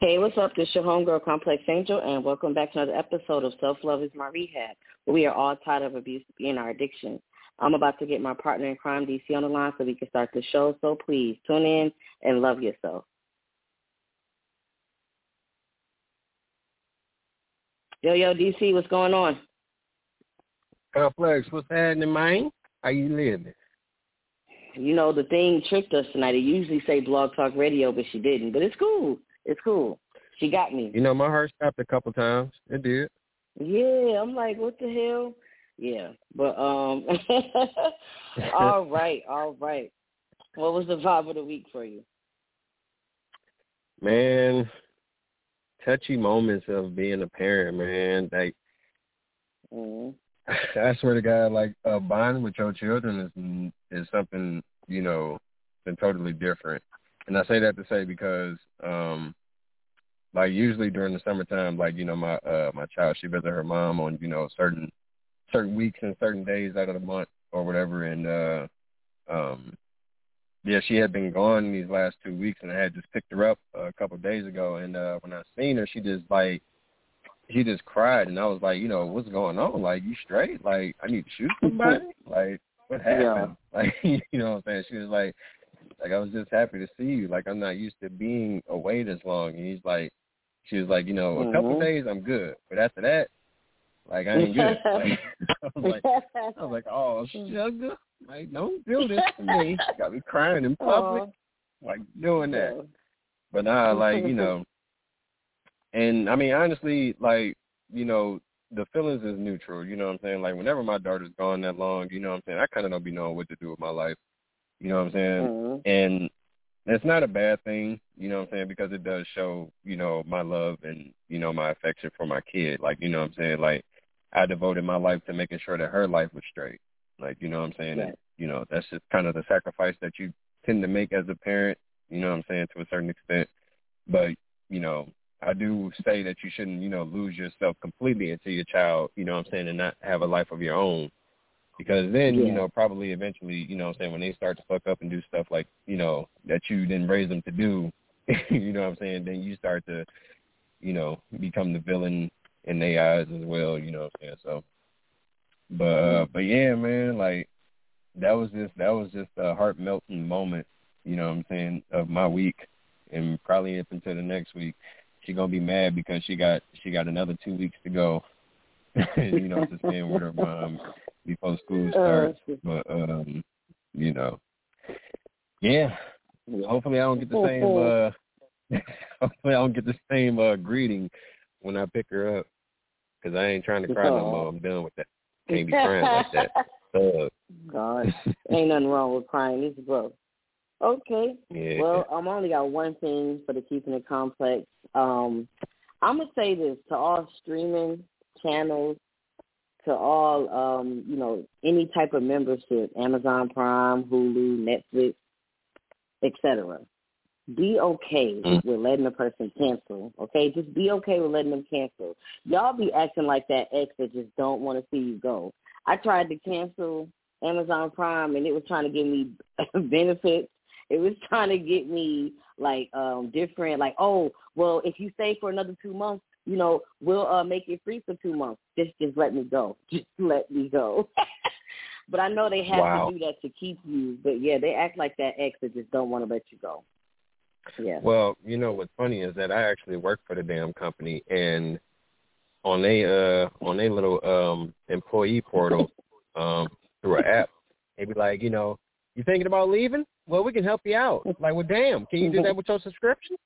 Hey, what's up? This is your homegirl, Complex Angel, and welcome back to another episode of Self Love is My Rehab, where we are all tired of abuse being our addiction. I'm about to get my partner in crime, DC, on the line so we can start the show. So please tune in and love yourself. Yo, yo, DC, what's going on? Complex, what's happening, man? How you living? You know, the thing tricked us tonight. It usually say Blog Talk Radio, but she didn't. But it's cool. It's cool. She got me. You know, my heart stopped a couple times. It did. Yeah, I'm like, what the hell? Yeah, but um, all right, all right. What was the vibe of the week for you? Man, touchy moments of being a parent, man. Like, mm-hmm. I swear to God, like uh, bonding with your children is is something you know, been totally different. And I say that to say because um like usually during the summertime, like, you know, my uh my child she visit her mom on, you know, certain certain weeks and certain days out of the month or whatever and uh um yeah, she had been gone these last two weeks and I had just picked her up a couple of days ago and uh when I seen her she just like she just cried and I was like, you know, what's going on? Like, you straight? Like, I need to shoot somebody? like, what happened? Yeah. Like, you know what I'm saying? She was like, like I was just happy to see you. Like I'm not used to being away this long. And he's like, she was like, you know, a mm-hmm. couple days I'm good, but after that, like I ain't good. like, I was like, I was like, oh sugar, like don't do this to me. Got me crying in public, Aww. like doing that. But now, like you know, and I mean honestly, like you know, the feelings is neutral. You know what I'm saying? Like whenever my daughter's gone that long, you know what I'm saying? I kind of don't be knowing what to do with my life. You know what I'm saying? Mm-hmm. And it's not a bad thing, you know what I'm saying, because it does show, you know, my love and, you know, my affection for my kid. Like, you know what I'm saying? Like, I devoted my life to making sure that her life was straight. Like, you know what I'm saying? And, you know, that's just kind of the sacrifice that you tend to make as a parent, you know what I'm saying, to a certain extent. But, you know, I do say that you shouldn't, you know, lose yourself completely into your child, you know what I'm saying, and not have a life of your own because then yeah. you know probably eventually you know what I'm saying when they start to fuck up and do stuff like you know that you didn't raise them to do you know what I'm saying then you start to you know become the villain in their eyes as well you know what I'm saying so. But uh but yeah man like that was just that was just a heart melting moment you know what I'm saying of my week. And probably up until the next week she gonna be mad because she got she got another two weeks to go you know to spend with her mom before school oh, starts. but um, you know, yeah. Hopefully, I don't get the same. uh Hopefully, I don't get the same uh greeting when I pick her up, because I ain't trying to cry no more. I'm done with that. Can't be crying like that. Uh, God, ain't nothing wrong with crying. It's growth. Okay. Yeah. Well, I'm only got one thing for the keeping it complex. Um, I'm gonna say this to all streaming channels to all um, you know, any type of membership, Amazon Prime, Hulu, Netflix, etc. Be okay mm. with letting a person cancel. Okay, just be okay with letting them cancel. Y'all be acting like that ex that just don't want to see you go. I tried to cancel Amazon Prime and it was trying to give me benefits. It was trying to get me like um different like, oh, well if you stay for another two months, you know, we'll uh, make it free for two months. Just, just let me go. Just let me go. but I know they have wow. to do that to keep you. But yeah, they act like that ex that just don't want to let you go. Yeah. Well, you know what's funny is that I actually work for the damn company, and on a uh on a little um employee portal um through an app, they be like, you know, you thinking about leaving? Well, we can help you out. Like, well, damn, can you do that with your subscription?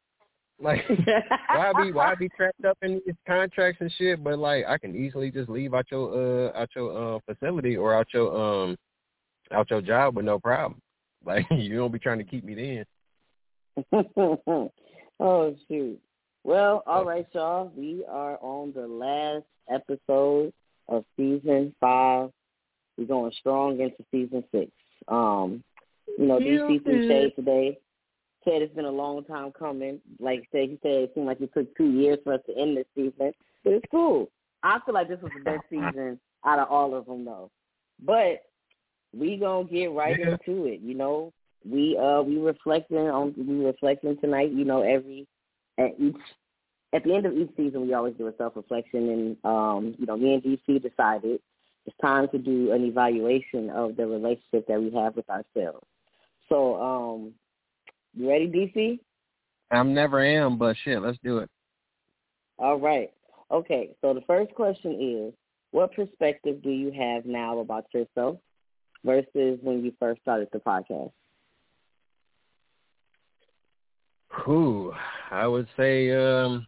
Like why be why be trapped up in these contracts and shit? But like I can easily just leave out your uh out your uh facility or out your um out your job with no problem. Like you don't be trying to keep me then. oh shoot. Well, all right, y'all. We are on the last episode of season five. We're going strong into season six. Um, you know, DC threw shade today said it's been a long time coming. Like I said, he said it seemed like it took two years for us to end this season, but it's cool. I feel like this was the best season out of all of them, though. But we gonna get right yeah. into it. You know, we uh we reflecting on we reflecting tonight. You know, every at each at the end of each season, we always do a self reflection, and um, you know, me and DC decided it's time to do an evaluation of the relationship that we have with ourselves. So, um, you ready, DC? I'm never am, but shit, let's do it. All right. Okay. So the first question is, what perspective do you have now about yourself versus when you first started the podcast? Who I would say um,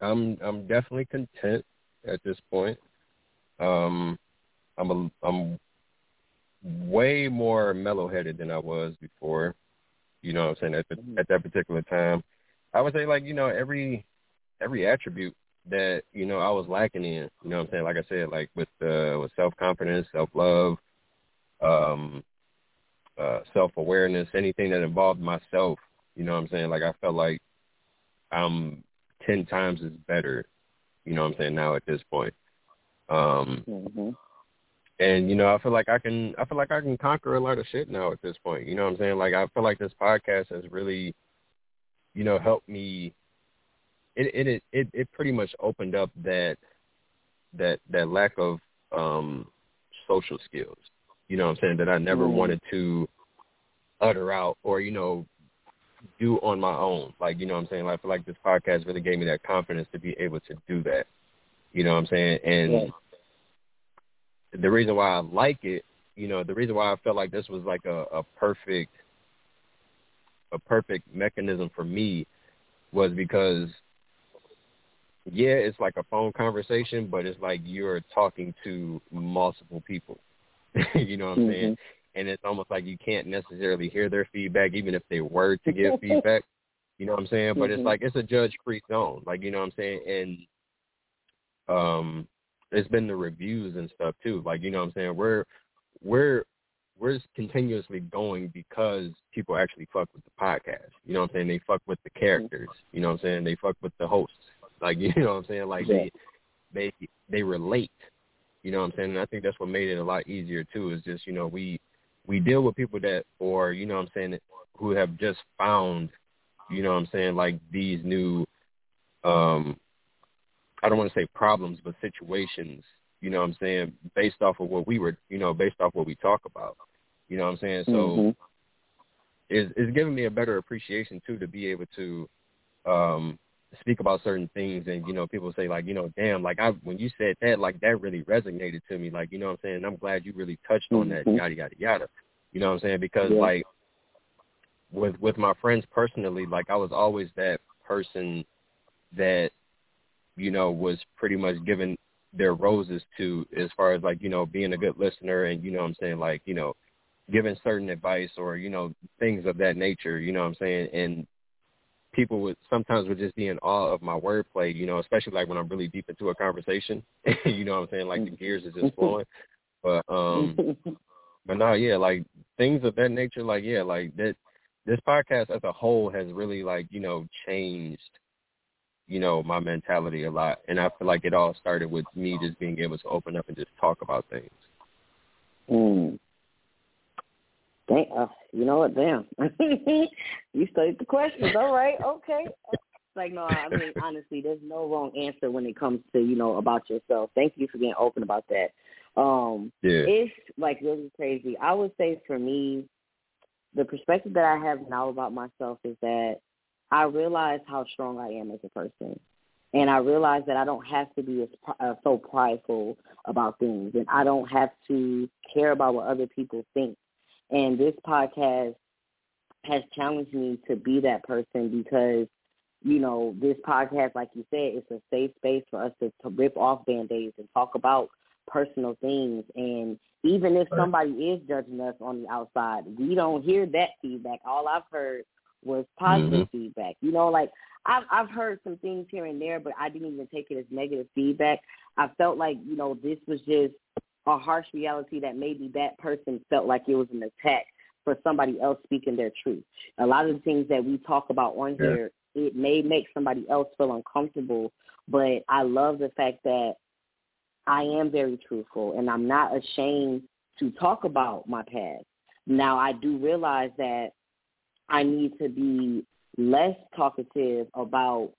I'm I'm definitely content at this point. Um, I'm a, I'm way more mellow headed than I was before. You know what I'm saying? At the, mm-hmm. at that particular time. I would say like, you know, every every attribute that, you know, I was lacking in. You know what I'm saying? Like I said, like with uh with self confidence, self love, um uh self awareness, anything that involved myself, you know what I'm saying? Like I felt like I'm ten times as better, you know what I'm saying, now at this point. Um mm-hmm. And you know, I feel like I can. I feel like I can conquer a lot of shit now at this point. You know what I'm saying? Like I feel like this podcast has really, you know, helped me. It it it it pretty much opened up that that that lack of um social skills. You know what I'm saying? That I never mm. wanted to utter out or you know do on my own. Like you know what I'm saying? Like, I feel like this podcast really gave me that confidence to be able to do that. You know what I'm saying? And yeah the reason why I like it, you know, the reason why I felt like this was like a, a perfect a perfect mechanism for me was because yeah, it's like a phone conversation, but it's like you're talking to multiple people. you know what I'm mm-hmm. saying? And it's almost like you can't necessarily hear their feedback, even if they were to give feedback. You know what I'm saying? But mm-hmm. it's like it's a judge free zone. Like, you know what I'm saying? And um it's been the reviews and stuff too. Like, you know what I'm saying? We're we're we're continuously going because people actually fuck with the podcast. You know what I'm saying? They fuck with the characters. You know what I'm saying? They fuck with the hosts. Like, you know what I'm saying? Like they they they relate. You know what I'm saying? And I think that's what made it a lot easier too, is just, you know, we we deal with people that or, you know what I'm saying, who have just found, you know what I'm saying, like these new um I don't want to say problems, but situations, you know what I'm saying, based off of what we were, you know, based off what we talk about. You know what I'm saying? So mm-hmm. it's, it's giving me a better appreciation too to be able to um speak about certain things and you know people say like you know damn like i when you said that like that really resonated to me like you know what i'm saying i'm glad you really touched on that mm-hmm. yada yada yada you know what i'm saying because yeah. like with with my friends personally like i was always that person that you know, was pretty much given their roses to as far as like, you know, being a good listener and, you know what I'm saying, like, you know, giving certain advice or, you know, things of that nature, you know what I'm saying? And people would sometimes would just be in awe of my wordplay, you know, especially like when I'm really deep into a conversation. you know what I'm saying? Like the gears is just flowing. But um but no, yeah, like things of that nature, like yeah, like that this podcast as a whole has really like, you know, changed you know, my mentality a lot. And I feel like it all started with me just being able to open up and just talk about things. Mm. Damn, uh, you know what? Damn, you studied the questions. All right, okay. Like no, I mean honestly, there's no wrong answer when it comes to you know about yourself. Thank you for being open about that. Um, yeah. It's like really crazy. I would say for me, the perspective that I have now about myself is that I realize how strong I am as a person. And I realize that I don't have to be as, uh, so prideful about things, and I don't have to care about what other people think. And this podcast has challenged me to be that person because, you know, this podcast, like you said, it's a safe space for us to, to rip off band-aids and talk about personal things. And even if somebody is judging us on the outside, we don't hear that feedback. All I've heard was positive mm-hmm. feedback. You know, like I've I've heard some things here and there, but I didn't even take it as negative feedback. I felt like you know this was just a harsh reality that maybe that person felt like it was an attack for somebody else speaking their truth. A lot of the things that we talk about on yeah. here, it may make somebody else feel uncomfortable, but I love the fact that I am very truthful and I'm not ashamed to talk about my past. Now I do realize that I need to be less talkative about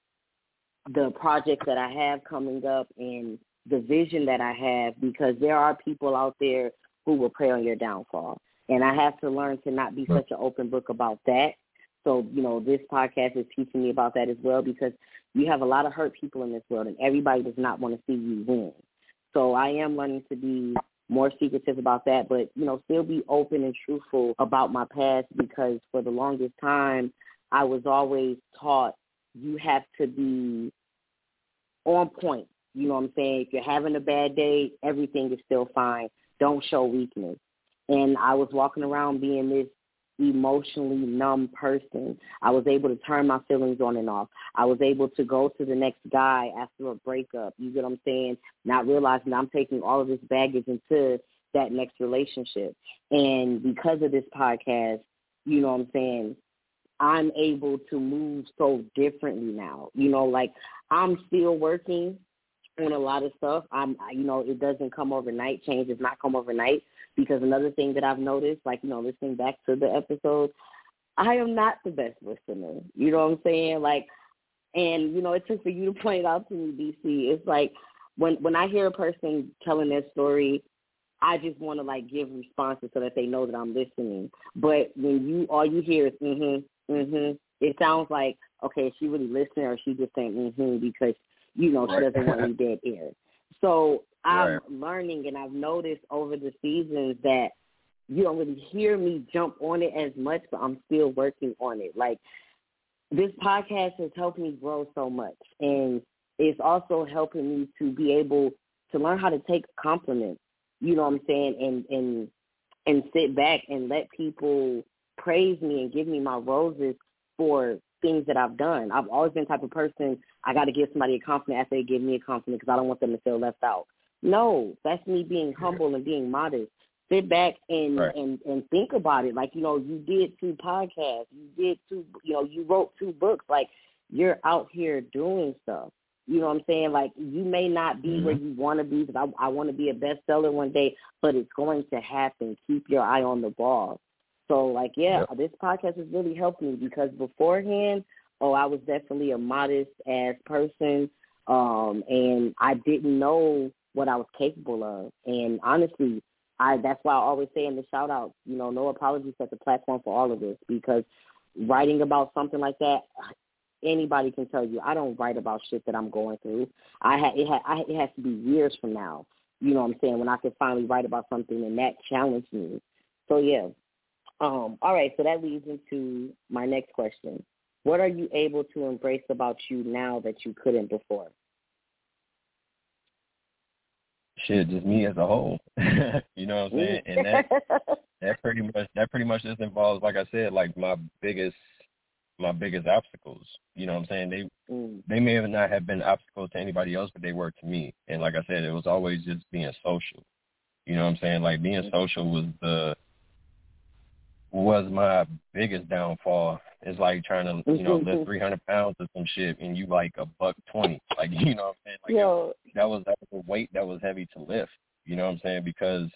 the projects that I have coming up and the vision that I have because there are people out there who will prey on your downfall. And I have to learn to not be such an open book about that. So, you know, this podcast is teaching me about that as well because you have a lot of hurt people in this world and everybody does not want to see you win. So I am learning to be more secretive about that, but, you know, still be open and truthful about my past because for the longest time I was always taught you have to be on point. You know what I'm saying? If you're having a bad day, everything is still fine. Don't show weakness. And I was walking around being this emotionally numb person. I was able to turn my feelings on and off. I was able to go to the next guy after a breakup. You get what I'm saying? Not realizing I'm taking all of this baggage into that next relationship. And because of this podcast, you know what I'm saying, I'm able to move so differently now. You know, like I'm still working on a lot of stuff. I'm, you know, it doesn't come overnight. Change does not come overnight because another thing that I've noticed, like you know, listening back to the episodes, I am not the best listener. You know what I'm saying? Like, and you know, it took for you to point it out to me, DC. It's like when when I hear a person telling their story, I just want to like give responses so that they know that I'm listening. But when you all you hear is mhm, mhm, it sounds like okay, she really listening or she just saying mhm because you know she doesn't want any dead air. So I'm right. learning and I've noticed over the seasons that you don't really hear me jump on it as much, but I'm still working on it. Like this podcast has helped me grow so much and it's also helping me to be able to learn how to take compliments, you know what I'm saying, and and and sit back and let people praise me and give me my roses for things that I've done. I've always been the type of person I got to give somebody a compliment after they give me a compliment because I don't want them to feel left out. No, that's me being humble and being modest. Sit back and right. and and think about it. Like you know, you did two podcasts, you did two, you know, you wrote two books. Like you're out here doing stuff. You know what I'm saying? Like you may not be mm-hmm. where you want to be because I, I want to be a bestseller one day, but it's going to happen. Keep your eye on the ball. So like, yeah, yep. this podcast has really helped me because beforehand, oh, I was definitely a modest ass person, um, and I didn't know what I was capable of. And honestly, I that's why I always say in the shout out, you know, no apologies at the platform for all of this because writing about something like that, anybody can tell you I don't write about shit that I'm going through. I had it had I, it has to be years from now. You know what I'm saying? When I can finally write about something and that challenged me. So yeah. Um, all right, so that leads into my next question. What are you able to embrace about you now that you couldn't before? shit, just me as a whole. you know what I'm saying? And that that pretty much that pretty much just involves, like I said, like my biggest my biggest obstacles. You know what I'm saying? They mm. they may have not have been obstacles to anybody else, but they were to me. And like I said, it was always just being social. You know what I'm saying? Like being mm. social was the was my biggest downfall. It's like trying to, you know, lift mm-hmm. 300 pounds or some shit and you like a buck 20. Like, you know what I'm saying? Like, Yo. that was, that was a weight that was heavy to lift. You know what I'm saying? Because,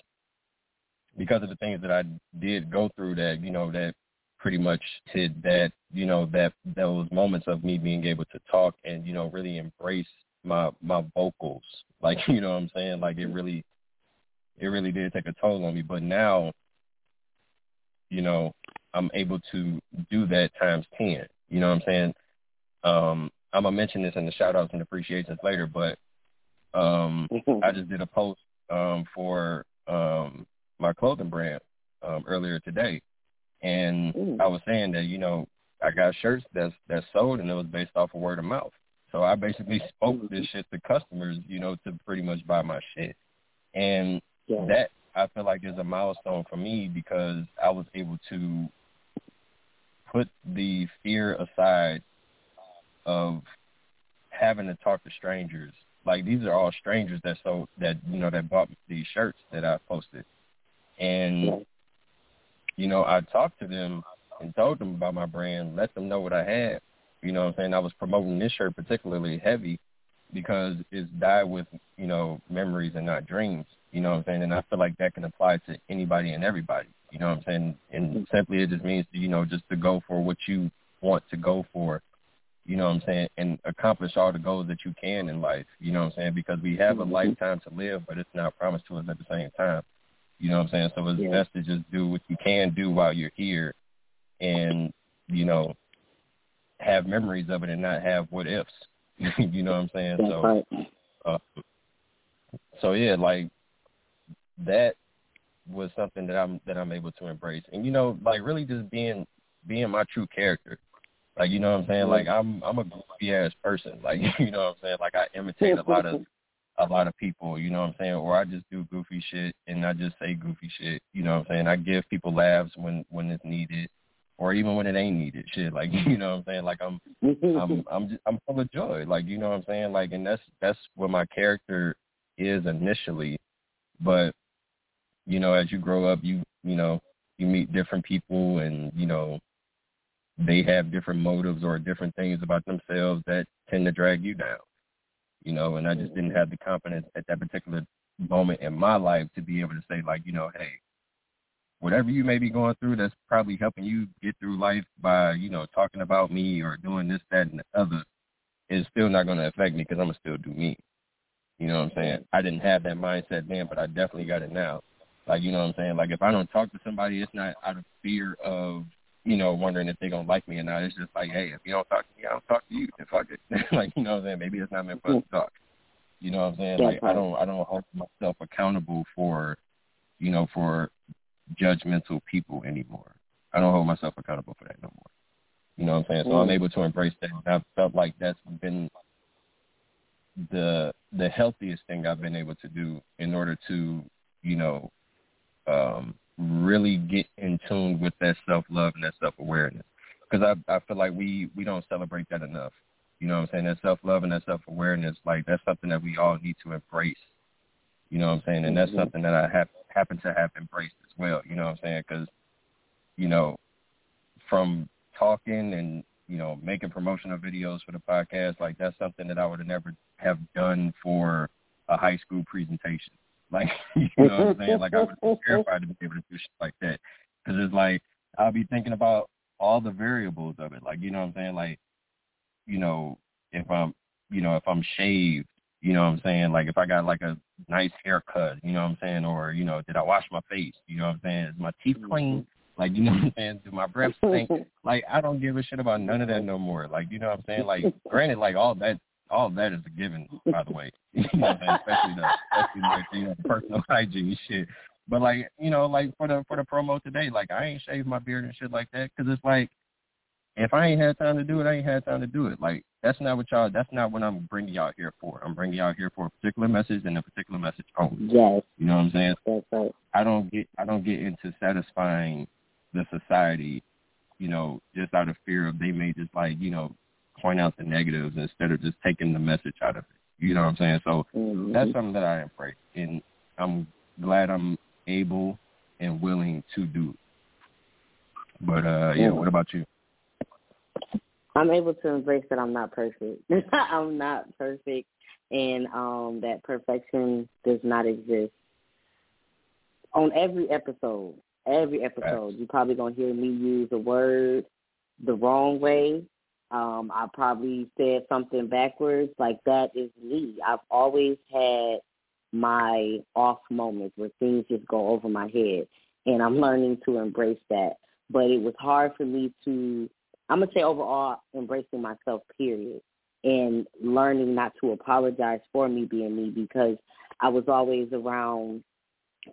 because of the things that I did go through that, you know, that pretty much hit that, you know, that those moments of me being able to talk and, you know, really embrace my, my vocals. Like, you know what I'm saying? Like it really, it really did take a toll on me. But now, you know, I'm able to do that times 10. You know what I'm saying? Um, I'm going to mention this in the shout outs and appreciations later, but um, mm-hmm. I just did a post um, for um, my clothing brand um, earlier today. And mm. I was saying that, you know, I got shirts that's, that's sold and it was based off of word of mouth. So I basically spoke mm-hmm. this shit to customers, you know, to pretty much buy my shit. And yeah. that I feel like is a milestone for me because I was able to put the fear aside of having to talk to strangers. Like these are all strangers that so that you know that bought these shirts that I posted, and you know I talked to them and told them about my brand, let them know what I had. You know what I'm saying? I was promoting this shirt particularly heavy because it's dyed with you know memories and not dreams. You know what I'm saying? And I feel like that can apply to anybody and everybody. You know what I'm saying? And simply it just means, to, you know, just to go for what you want to go for, you know what I'm saying, and accomplish all the goals that you can in life. You know what I'm saying? Because we have mm-hmm. a lifetime to live, but it's not promised to us at the same time. You know what I'm saying? So it's yeah. best to just do what you can do while you're here, and you know, have memories of it and not have what ifs. you know what I'm saying? That's so, right. uh, so yeah, like that was something that I'm that I'm able to embrace, and you know, like really just being being my true character. Like you know what I'm saying? Like I'm I'm a goofy ass person. Like you know what I'm saying? Like I imitate a lot of a lot of people, you know what I'm saying? Or I just do goofy shit and I just say goofy shit, you know what I'm saying? I give people laughs when when it's needed or even when it ain't needed. Shit, like you know what I'm saying? Like I'm I'm I'm just, I'm full of joy. Like you know what I'm saying? Like and that's that's what my character is initially. But, you know, as you grow up you you know, you meet different people and, you know, they have different motives or different things about themselves that tend to drag you down. You know, and I just didn't mm-hmm. have the confidence at that particular moment in my life to be able to say like, you know, hey, whatever you may be going through that's probably helping you get through life by, you know, talking about me or doing this, that, and the other is still not going to affect me because I'm going to still do me. You know what I'm saying? I didn't have that mindset then, but I definitely got it now. Like, you know what I'm saying? Like, if I don't talk to somebody, it's not out of fear of you know, wondering if they're gonna like me or not. It's just like, hey, if you don't talk to me, I don't talk to you. Then fuck it. like, you know what I'm saying? Maybe it's not meant for us to talk. You know what I'm saying? Like I don't I don't hold myself accountable for, you know, for judgmental people anymore. I don't hold myself accountable for that no more. You know what I'm saying? So mm. I'm able to embrace that. And I've felt like that's been the the healthiest thing I've been able to do in order to, you know, um, really get in tune with that self love and that self awareness. Because I I feel like we we don't celebrate that enough. You know what I'm saying? That self love and that self awareness, like that's something that we all need to embrace. You know what I'm saying? And that's mm-hmm. something that I have happen to have embraced as well. You know what I'm saying? Because you know, from talking and you know making promotional videos for the podcast, like that's something that I would have never have done for a high school presentation. Like, you know what I'm saying? Like, I would be terrified to be able to do shit like that. Because it's like, I'll be thinking about all the variables of it. Like, you know what I'm saying? Like, you know, if I'm, you know, if I'm shaved, you know what I'm saying? Like, if I got like a nice haircut, you know what I'm saying? Or, you know, did I wash my face? You know what I'm saying? Is my teeth clean? Mm-hmm. Like, you know what I'm saying? Do my breath stink? Like, I don't give a shit about none of that no more. Like, you know what I'm saying? Like, granted, like all that all of that is a given, by the way. you know, especially the especially like you know, the personal hygiene shit. But like you know, like for the for the promo today, like I ain't shaved my beard and shit like that because it's like if I ain't had time to do it, I ain't had time to do it. Like that's not what y'all. That's not what I'm bringing y'all here for. I'm bringing y'all here for a particular message and a particular message only. Yes. You know what I'm saying? That's right. I don't get. I don't get into satisfying the society, you know, just out of fear of they may just like you know point out the negatives instead of just taking the message out of it. You know what I'm saying? So mm-hmm. that's something that I embrace, and I'm glad I'm able and willing to do. But uh yeah, what about you? I'm able to embrace that I'm not perfect. I'm not perfect, and um that perfection does not exist. On every episode, every episode, you're probably gonna hear me use a word the wrong way um, I probably said something backwards. Like that is me. I've always had my off moments where things just go over my head, and I'm learning to embrace that. But it was hard for me to, I'm gonna say overall, embracing myself. Period, and learning not to apologize for me being me because I was always around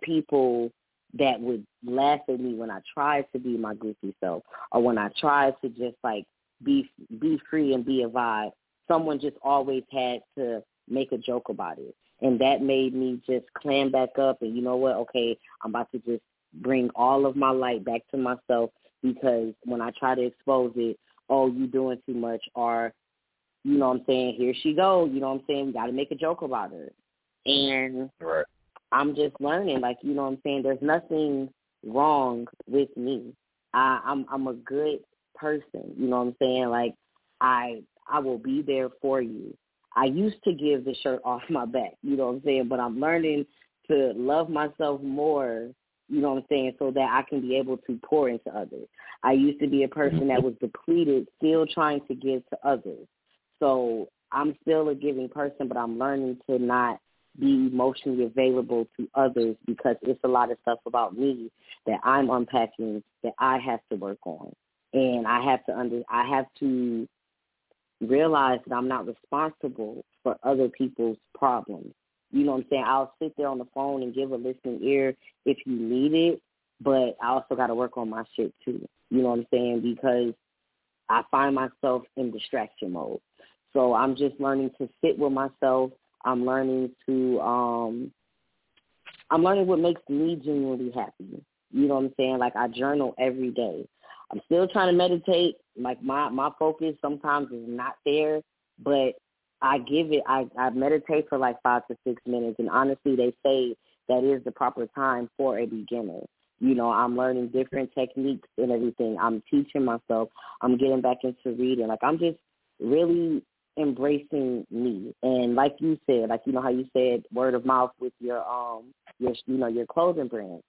people that would laugh at me when I tried to be my goofy self or when I tried to just like be be free and be a vibe. Someone just always had to make a joke about it. And that made me just clam back up and you know what, okay, I'm about to just bring all of my light back to myself because when I try to expose it, oh, you doing too much or you know what I'm saying, here she goes, you know what I'm saying, we gotta make a joke about her. And right. I'm just learning, like, you know what I'm saying, there's nothing wrong with me. I, I'm I'm a good person. You know what I'm saying? Like I I will be there for you. I used to give the shirt off my back, you know what I'm saying? But I'm learning to love myself more You know what I'm saying? So that I can be able to pour into others. I used to be a person that was depleted, still trying to give to others. So I'm still a giving person, but I'm learning to not be emotionally available to others because it's a lot of stuff about me that I'm unpacking that I have to work on. And I have to under I have to realize that I'm not responsible for other people's problems. You know what I'm saying? I'll sit there on the phone and give a listening ear if you need it, but I also got to work on my shit too. You know what I'm saying? Because I find myself in distraction mode. So I'm just learning to sit with myself. I'm learning to um I'm learning what makes me genuinely happy. You know what I'm saying? Like I journal every day. I'm still trying to meditate. Like my my focus sometimes is not there, but I give it. I I meditate for like five to six minutes, and honestly, they say that is the proper time for a beginner. You know, I'm learning different techniques and everything. I'm teaching myself. I'm getting back into reading. Like I'm just really embracing me. And like you said, like you know how you said word of mouth with your um your you know your clothing brand.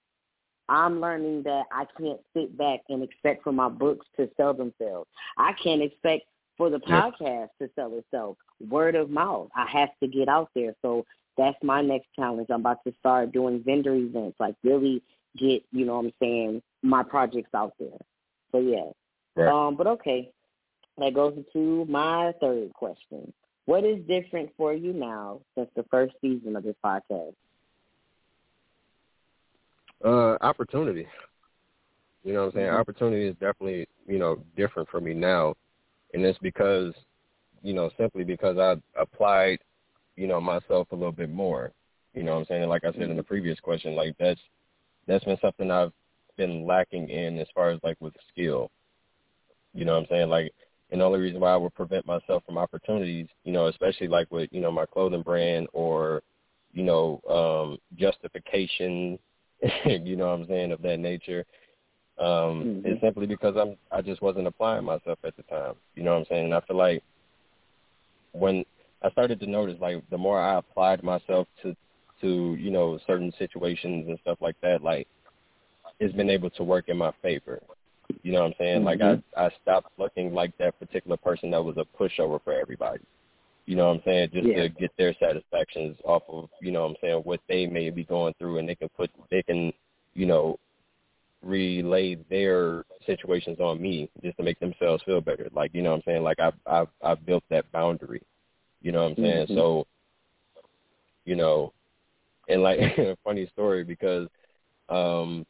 I'm learning that I can't sit back and expect for my books to sell themselves. I can't expect for the podcast to sell itself. Word of mouth. I have to get out there. So that's my next challenge. I'm about to start doing vendor events, like really get, you know what I'm saying, my projects out there. So yeah. Right. Um, but okay. That goes into my third question. What is different for you now since the first season of this podcast? Uh, opportunity. You know what I'm saying? Mm-hmm. Opportunity is definitely, you know, different for me now. And it's because, you know, simply because I applied, you know, myself a little bit more. You know what I'm saying? Like I said in the mm-hmm. previous question, like that's that's been something I've been lacking in as far as like with skill. You know what I'm saying? Like and the only reason why I would prevent myself from opportunities, you know, especially like with, you know, my clothing brand or, you know, um, justification you know what I'm saying, of that nature. Um, mm-hmm. It's simply because I'm I just wasn't applying myself at the time. You know what I'm saying? And I feel like when I started to notice like the more I applied myself to to, you know, certain situations and stuff like that, like it's been able to work in my favor. You know what I'm saying? Mm-hmm. Like I I stopped looking like that particular person that was a pushover for everybody you know what I'm saying, just yeah. to get their satisfactions off of, you know what I'm saying, what they may be going through and they can put they can, you know, relay their situations on me just to make themselves feel better. Like, you know what I'm saying? Like I've I've I've built that boundary. You know what I'm saying? Mm-hmm. So, you know, and like a funny story because um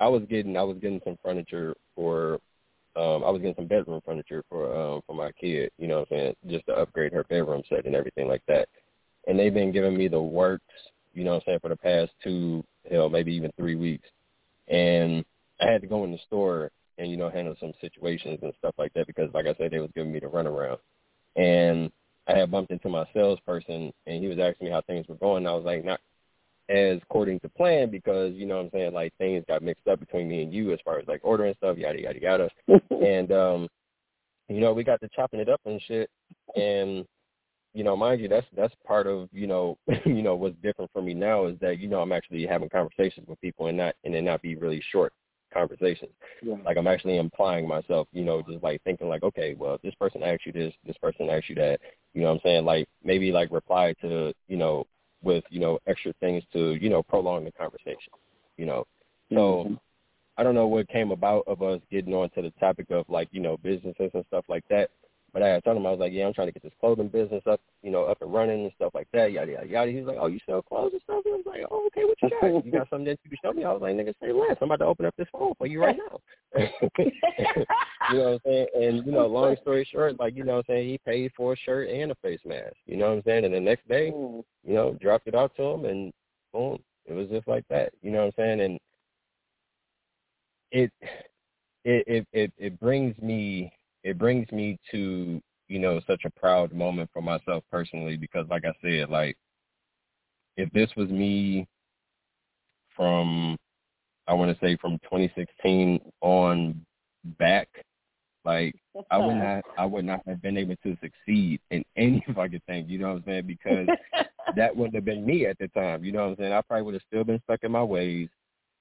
I was getting I was getting some furniture for um I was getting some bedroom furniture for um for my kid, you know what I'm saying, just to upgrade her bedroom set and everything like that. And they've been giving me the works, you know what I'm saying, for the past two, hell, maybe even three weeks. And I had to go in the store and, you know, handle some situations and stuff like that because like I said, they was giving me the runaround. And I had bumped into my salesperson and he was asking me how things were going. And I was like, not as according to plan because you know what I'm saying like things got mixed up between me and you as far as like ordering stuff yada yada yada. And um you know we got to chopping it up and shit. And you know mind you that's that's part of you know you know what's different for me now is that you know I'm actually having conversations with people and not and then not be really short conversations. Yeah. like I'm actually implying myself you know just like thinking like okay well this person asked you this this person asked you that you know what I'm saying? Like maybe like reply to you know with you know extra things to you know prolong the conversation. You know, so mm-hmm. I don't know what came about of us getting onto the topic of like you know businesses and stuff like that. But I told him I was like, yeah, I'm trying to get this clothing business up, you know, up and running and stuff like that, yada yada yada. He's like, oh, you sell clothes and stuff. And I was like, oh, okay, what you got? You got something that you can show me? I was like, nigga, say less. I'm about to open up this phone for you right now. you know what I'm saying? And you know, long story short, like you know what I'm saying, he paid for a shirt and a face mask. You know what I'm saying? And the next day, mm. you know, dropped it out to him, and boom, it was just like that. You know what I'm saying? And it it it it, it brings me it brings me to you know such a proud moment for myself personally because like I said like if this was me from I want to say from 2016 on back like I would not I would not have been able to succeed in any fucking thing, you know what I'm saying? Because that wouldn't have been me at the time, you know what I'm saying? I probably would have still been stuck in my ways.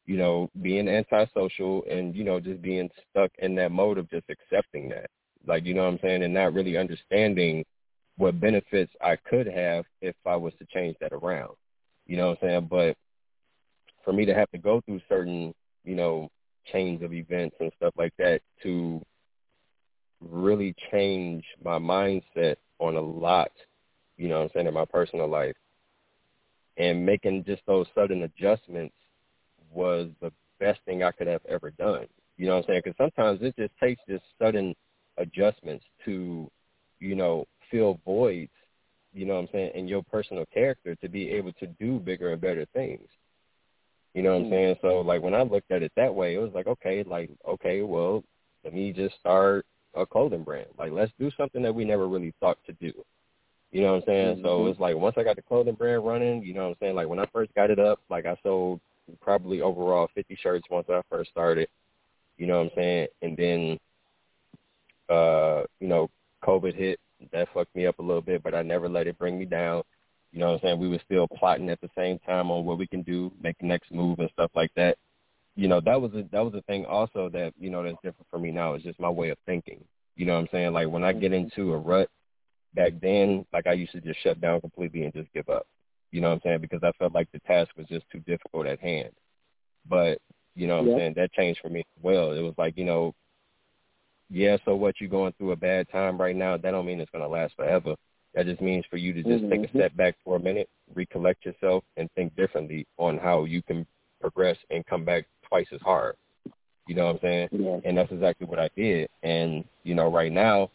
You know, being antisocial and, you know, just being stuck in that mode of just accepting that. Like, you know what I'm saying? And not really understanding what benefits I could have if I was to change that around. You know what I'm saying? But for me to have to go through certain, you know, chains of events and stuff like that to really change my mindset on a lot, you know what I'm saying, in my personal life. And making just those sudden adjustments was the best thing I could have ever done. You know what I'm saying? Because sometimes it just takes just sudden adjustments to, you know, fill voids, you know what I'm saying, in your personal character to be able to do bigger and better things. You know what I'm mm. saying? So like when I looked at it that way, it was like, okay, like, okay, well, let me just start a clothing brand. Like let's do something that we never really thought to do. You know what I'm saying? Mm-hmm. So it's like once I got the clothing brand running, you know what I'm saying? Like when I first got it up, like I sold probably overall 50 shirts once I first started. You know what I'm saying? And then, uh, you know, COVID hit. That fucked me up a little bit, but I never let it bring me down. You know what I'm saying? We were still plotting at the same time on what we can do, make the next move and stuff like that. You know, that was a that was a thing also that, you know, that's different for me now. It's just my way of thinking. You know what I'm saying? Like when I get into a rut back then, like I used to just shut down completely and just give up. You know what I'm saying? Because I felt like the task was just too difficult at hand. But, you know what yeah. I'm saying, that changed for me as well. It was like, you know, yeah, so what you're going through a bad time right now, that don't mean it's gonna last forever. That just means for you to just mm-hmm. take a mm-hmm. step back for a minute, recollect yourself, and think differently on how you can progress and come back twice as hard. You know what I'm saying? Yeah. And that's exactly what I did. And you know, right now,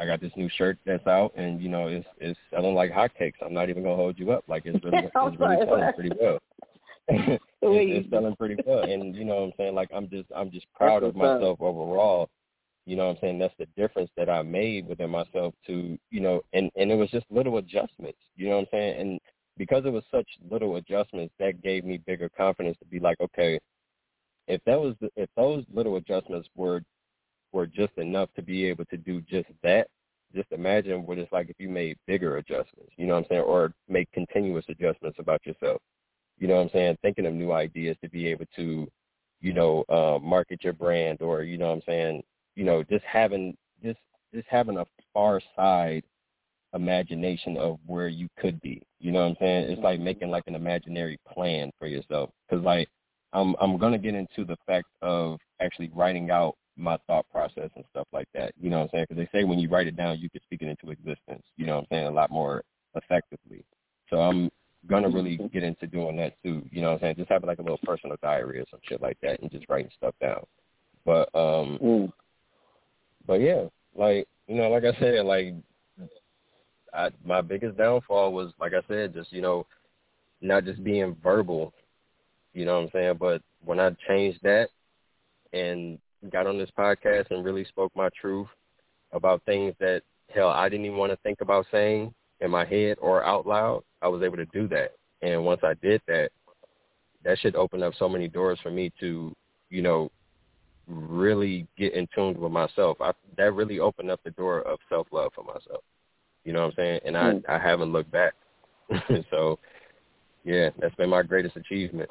I got this new shirt that's out, and you know, it's it's selling like hotcakes. I'm not even gonna hold you up. Like it's really it's really selling pretty well. it's, it's selling pretty well, and you know what I'm saying. Like I'm just I'm just proud of myself overall you know what I'm saying? That's the difference that I made within myself to, you know, and, and it was just little adjustments, you know what I'm saying? And because it was such little adjustments, that gave me bigger confidence to be like, okay, if that was, the, if those little adjustments were, were just enough to be able to do just that, just imagine what it's like if you made bigger adjustments, you know what I'm saying? Or make continuous adjustments about yourself. You know what I'm saying? Thinking of new ideas to be able to, you know, uh, market your brand or, you know what I'm saying, you know, just having just just having a far side imagination of where you could be. You know what I'm saying? It's like mm-hmm. making like an imaginary plan for yourself. Because like I'm I'm gonna get into the fact of actually writing out my thought process and stuff like that. You know what I'm saying? Because they say when you write it down, you can speak it into existence. You know what I'm saying? A lot more effectively. So I'm gonna really mm-hmm. get into doing that too. You know what I'm saying? Just having like a little personal diary or some shit like that, and just writing stuff down. But um, mm. But yeah, like you know, like I said, like I, my biggest downfall was, like I said, just you know, not just being verbal. You know what I'm saying? But when I changed that and got on this podcast and really spoke my truth about things that hell I didn't even want to think about saying in my head or out loud, I was able to do that. And once I did that, that should open up so many doors for me to, you know, really get in tune with myself. I, that really opened up the door of self love for myself. You know what I'm saying? And I mm. I haven't looked back. so yeah, that's been my greatest achievement.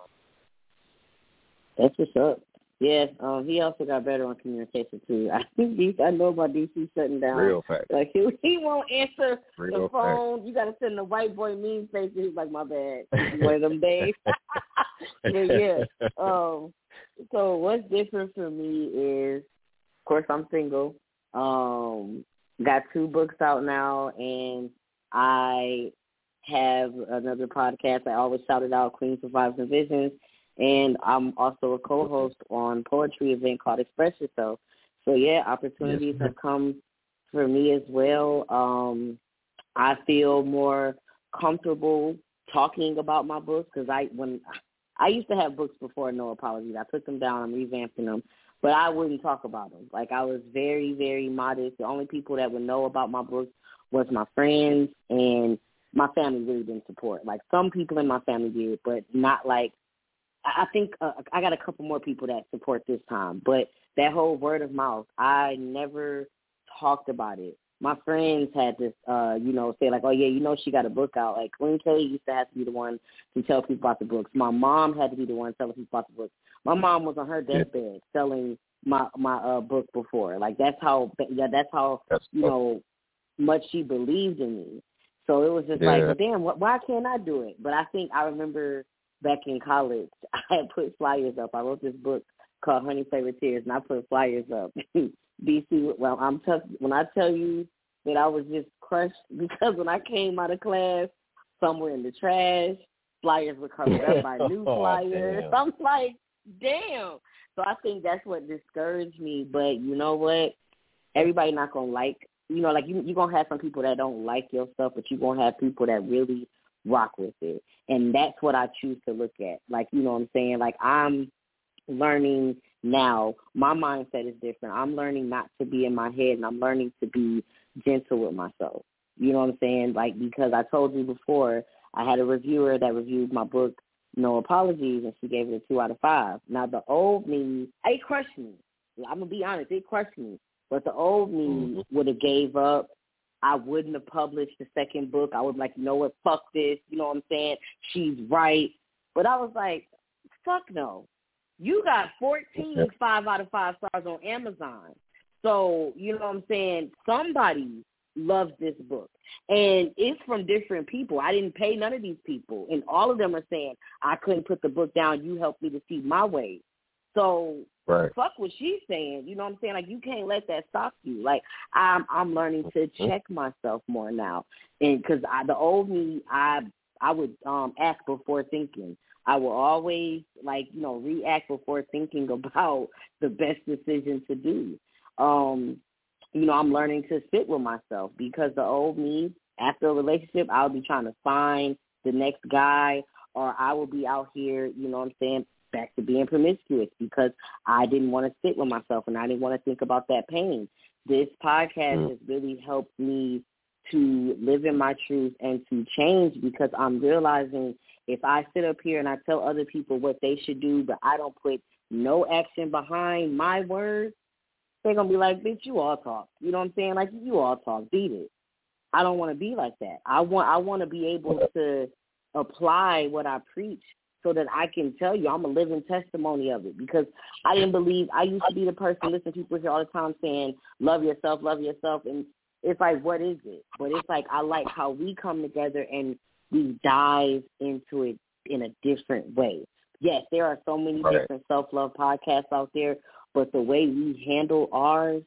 That's what's up. Yeah, um, he also got better on communication too. I think I know about DC shutting down. Real fact. Like he he won't answer Real the phone. Fact. You got to send the white boy meme face. He's like, my bad. One of them days. but yeah, um, so what's different for me is, of course, I'm single. Um, got two books out now, and I have another podcast. I always shout it out, Queen Survives and Visions, and I'm also a co-host on poetry event called Express Yourself. So yeah, opportunities yes. have come for me as well. Um, I feel more comfortable talking about my books because I when I used to have books before No Apologies. I took them down. I'm revamping them. But I wouldn't talk about them. Like I was very, very modest. The only people that would know about my books was my friends and my family really didn't support. Like some people in my family did, but not like I think uh, I got a couple more people that support this time. But that whole word of mouth, I never talked about it. my friends had to, uh, you know, say like, oh yeah, you know, she got a book out. Like Queen Kelly used to have to be the one to tell people about the books. My mom had to be the one telling people about the books. My mom was on her deathbed selling my my uh book before. Like that's how yeah, that's how that's you know much she believed in me. So it was just yeah. like, well, damn, why can't I do it? But I think I remember back in college, I had put flyers up. I wrote this book called Honey Favorite Tears, and I put flyers up. DC, well, I'm tough. When I tell you that I was just crushed because when I came out of class, somewhere in the trash, flyers were covered up by new Oh, flyers. damn. I'm like, damn. So I think that's what discouraged me. But you know what? Everybody not gonna like. You know, like you you're gonna have some people that don't like your stuff, but you're gonna have people that really rock with it. And that's what I choose to look at. Like, you know what I'm saying? Like I'm learning now. My mindset is different. I'm learning not to be in my head and I'm learning to be gentle with myself. You know what I'm saying? Like because I told you before, I had a reviewer that reviewed my book, No Apologies, and she gave it a two out of five. Now the old me, it crushed me. I'm gonna be honest, it crushed me. But the old me Mhm. would have gave up. I wouldn't have published the second book. I was like, you know what, fuck this. You know what I'm saying? She's right. But I was like, fuck no. You got 14 Yep. five out of five stars on Amazon. So, you know what I'm saying? Somebody loves this book. And it's from different people. I didn't pay none of these people. And all of them are saying, I couldn't put the book down. You helped me to see my way. So Right. fuck what she's saying. You know what I'm saying? Like you can't let that stop you. Like I'm I'm learning to check myself more now, and because I the old me I I would um act before thinking. I will always like you know react before thinking about the best decision to do. Um, you know I'm learning to sit with myself because the old me after a relationship I'll be trying to find the next guy or I will be out here, you know what I'm saying, back to being promiscuous because I didn't want to sit with myself and I didn't want to think about that pain. This podcast Mm. has really helped me to live in my truth and to change because I'm realizing if I sit up here and I tell other people what they should do, but I don't put no action behind my words, they're gonna be like, "Bitch, you all talk." You know what I'm saying? Like you all talk, beat it. I don't want to be like that. I want I want to be able to apply what I preach so that I can tell you I'm a living testimony of it because I didn't believe I used to be the person listen to people here all the time saying love yourself, love yourself and it's like what is it? But it's like I like how we come together and we dive into it in a different way. Yes, there are so many Right. different self love podcasts out there, but the way we handle ours,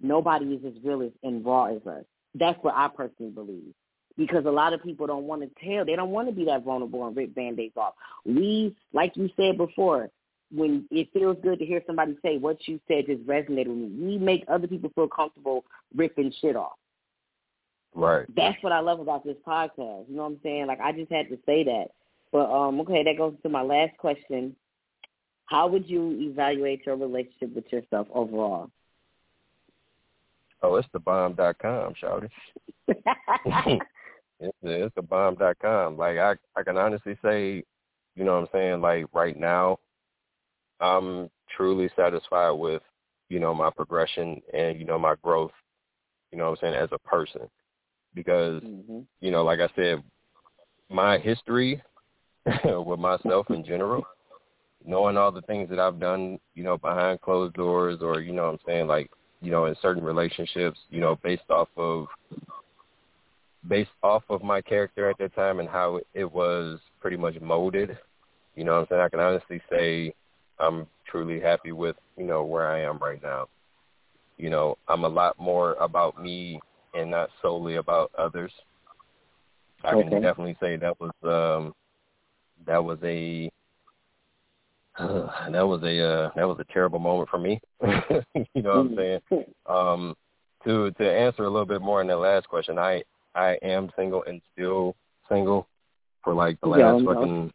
nobody is as real as and raw as us. That's what I personally believe because a lot of people don't want to tell. They don't want to be that vulnerable and rip band-aids off. We, like you said before, when it feels good to hear somebody say what you said just resonated with me. We make other people feel comfortable ripping shit off. Right. That's what I love about this podcast. You know what I'm saying? Like I just had to say that. But um, okay, that goes to my last question. How would you evaluate your relationship with yourself overall? Oh, it's the bomb dot com, shouty. It's the, it's dot com. Like I I can honestly say, you know what I'm saying, like right now, I'm truly satisfied with, you know, my progression and, you know, my growth, you know what I'm saying, as a person. Because, hmm you know, like I said, my history with myself in general, knowing all the things that I've done, you know, behind closed doors or, you know what I'm saying, like, you know, in certain relationships, you know, based off of based off of my character at that time and how it was pretty much molded, you know what I'm saying? I can honestly say I'm truly happy with, you know, where I am right now. You know, I'm a lot more about me and not solely about others. I can definitely say that was um that was a that was a uh, that was a terrible moment for me. you know what I'm saying? Um, to to answer a little bit more on that last question, I I am single and still single for like the last fucking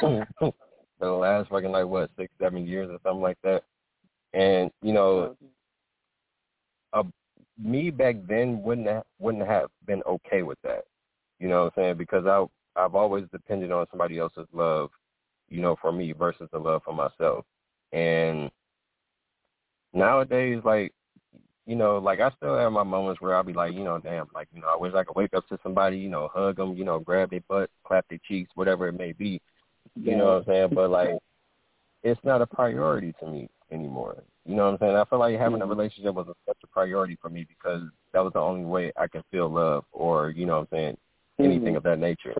for the last fucking like what six seven years or something like that. And you know, uh, me back then wouldn't have, wouldn't have been okay with that. You know what I'm saying? Because I I've always depended on somebody else's love, you know, for me versus the love for myself. And nowadays, like you know, like I still have my moments where I'll be like, you know, damn, like you know, I wish I could wake up to somebody, you know, hug them, you know, grab their butt, clap their cheeks, whatever it may be. You yeah. know what I'm saying? But like, it's not a priority to me anymore. You know what I'm saying? I feel like having a relationship was such a priority for me because that was the only way I could feel love or, you know what I'm saying, anything mm-hmm. of that nature.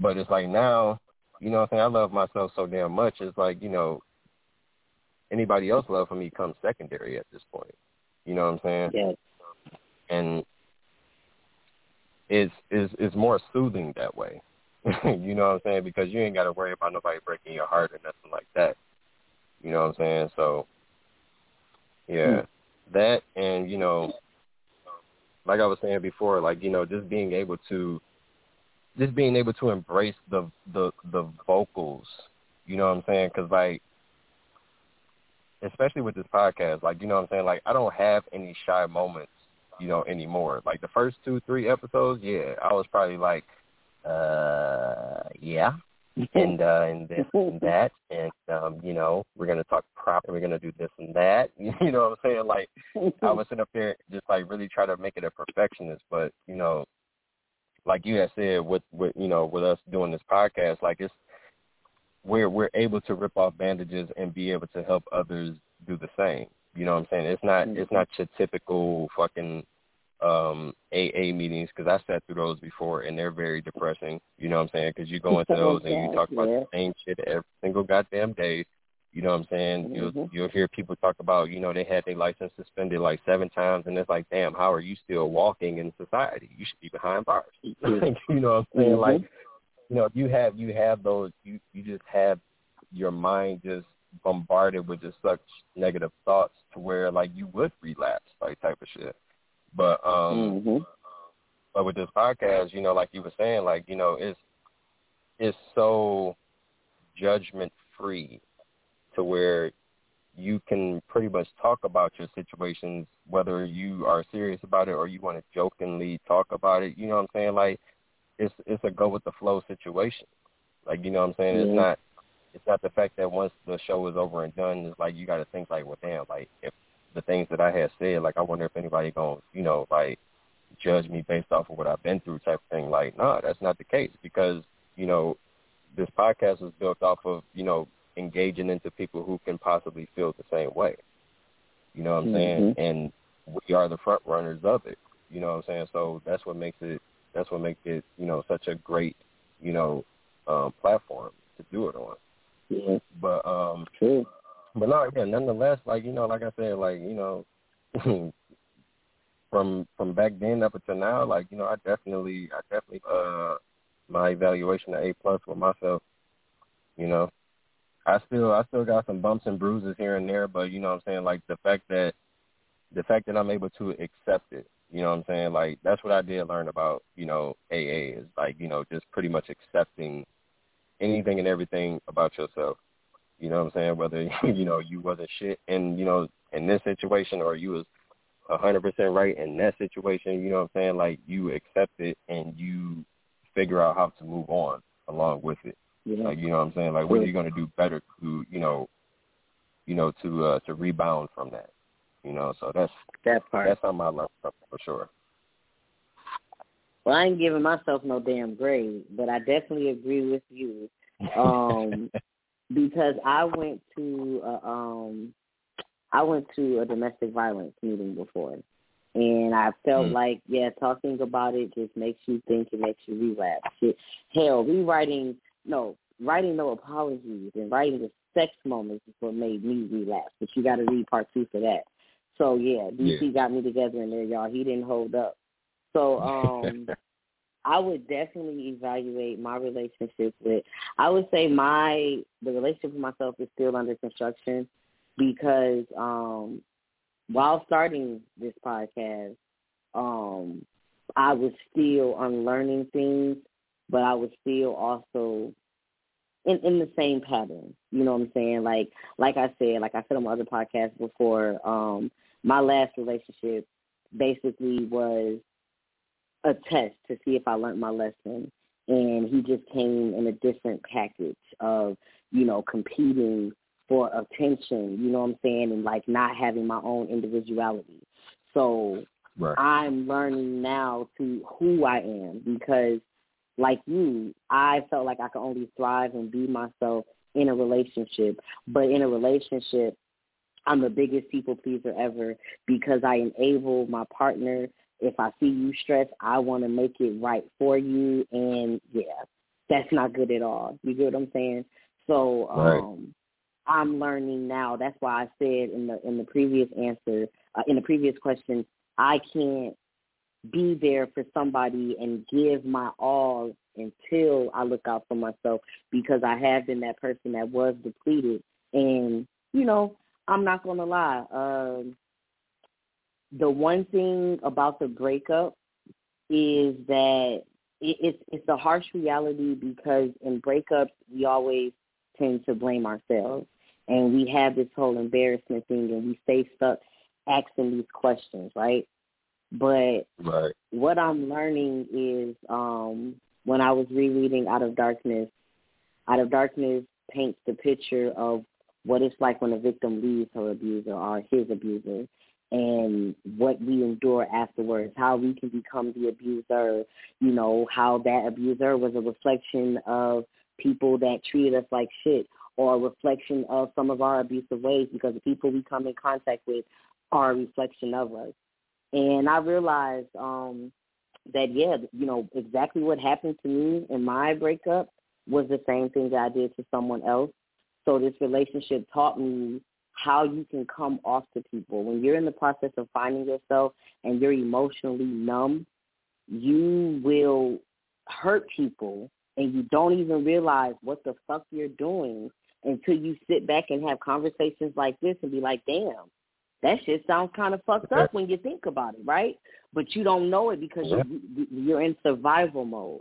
But it's like now, you know what I'm saying, I love myself so damn much. It's like, you know, anybody else love for me comes secondary at this point. You know what I'm saying? Yes. And it's is is more soothing that way. you know what I'm saying? Because you ain't got to worry about nobody breaking your heart or nothing like that. You know what I'm saying? So, yeah, mm. that and you know, like I was saying before, like you know, just being able to, just being able to embrace the the the vocals. You know what I'm saying? Because like, especially with this podcast, like you know what I'm saying, like I don't have any shy moments, you know, anymore. Like the first two three episodes, yeah, I was probably like uh, yeah, and uh, and this and that, and um, you know, we're gonna talk proper. We're gonna do this and that. You know what I'm saying? Like, I was sitting up there just like really try to make it a perfectionist, but you know, like you had said with with you know with us doing this podcast, like it's we're we're able to rip off bandages and be able to help others do the same. You know what I'm saying? It's not mm-hmm. it's not your typical fucking um AA meetings because I sat through those before and they're very depressing. You know what I'm saying? Because you go into those and you talk about yeah. the same shit every single goddamn day. You know what I'm saying? Mm-hmm. You'll you'll hear people talk about you know they had their license suspended like seven times and it's like damn how are you still walking in society? You should be behind bars. you know what I'm saying? Mm-hmm. Like you know if you have you have those you you just have your mind just bombarded with just such negative thoughts to where like you would relapse like type of shit. But um mm-hmm. but with this podcast, you know, like you were saying, like, you know, it's it's so judgment free to where you can pretty much talk about your situations, whether you are serious about it or you want to jokingly talk about it. You know what I'm saying? Like, it's it's a go with the flow situation. Like, you know what I'm saying? Mm-hmm. It's not it's not the fact that once the show is over and done, it's like you got to think like, well, damn, like if the things that I had said, like I wonder if anybody gonna, you know, like judge me based off of what I've been through type of thing. Like, nah, that's not the case because, you know, this podcast was built off of, you know, engaging into people who can possibly feel the same way. You know what I'm mm-hmm. saying? And we are the front runners of it. You know what I'm saying? So that's what makes it that's what makes it, you know, such a great, you know, um platform to do it on. Yeah. But um True but no, yeah, nonetheless, like you know, like I said, like you know, from from back then up until now, like you know, I definitely, I definitely, uh, my evaluation of A plus with myself. You know, I still, I still got some bumps and bruises here and there, but you know, what I'm saying, like the fact that, the fact that I'm able to accept it. You know what I'm saying? Like that's what I did learn about, you know, AA is like, you know, just pretty much accepting anything and everything about yourself. You know what I'm saying? Whether you know you wasn't shit in you know in this situation or you was a hundred percent right in that situation. You know what I'm saying? Like you accept it and you figure out how to move on along with it. Yeah. Like you know what I'm saying? Like what are you gonna do better to you know you know to uh to rebound from that. You know, so that's that part. That's something my from for sure. Well, I ain't giving myself no damn grade, but I definitely agree with you. Um because I went to a, um I went to a domestic violence meeting before, and I felt mm. like yeah, talking about it just makes you think, it makes you relapse. It, hell, rewriting no writing no apologies and writing the sex moments is what made me relapse. But you got to read part two for that. So yeah, DC yeah. got me together in there, y'all. He didn't hold up. So um I would definitely evaluate my relationship with. I would say my the relationship with myself is still under construction because um while starting this podcast, um I was still unlearning things, but I was still also in in the same pattern. You know what I'm saying? Like like I said, like I said on my other podcast before, um, my last relationship basically was a test to see if I learned my lesson. And he just came in a different package of, you know, competing for attention, you know what I'm saying, and like not having my own individuality. So right. I'm learning now to who I am because like you, I felt like I could only thrive and be myself in a relationship. But in a relationship, I'm the biggest people pleaser ever because I enable my partner. If I see you stressed, I want to make it right for you. And yeah, that's not good at all. You get what I'm saying? So um, right. I'm learning now. That's why I said in the in the previous answer, uh, in the previous question, I can't be there for somebody and give my all until I look out for myself because I have been that person that was depleted. And, you know, I'm not going to lie. Um, the one thing about the breakup is that it, it's it's a harsh reality because in breakups we always tend to blame ourselves and we have this whole embarrassment thing and we stay stuck asking these questions, right? But right. what I'm learning is um, when I was rereading Out of Darkness, Out of Darkness paints the picture of what it's like when a victim leaves her abuser or his abuser and what we endure afterwards, how we can become the abuser, you know, how that abuser was a reflection of people that treated us like shit or a reflection of some of our abusive ways because the people we come in contact with are a reflection of us. And I realized um, that, yeah, you know, exactly what happened to me in my breakup was the same thing that I did to someone else. So this relationship taught me how you can come off to people. When you're in the process of finding yourself and you're emotionally numb, you will hurt people and you don't even realize what the fuck you're doing until you sit back and have conversations like this and be like, damn, that shit sounds kind of fucked up when you think about it, right? But you don't know it because you're, you're in survival mode.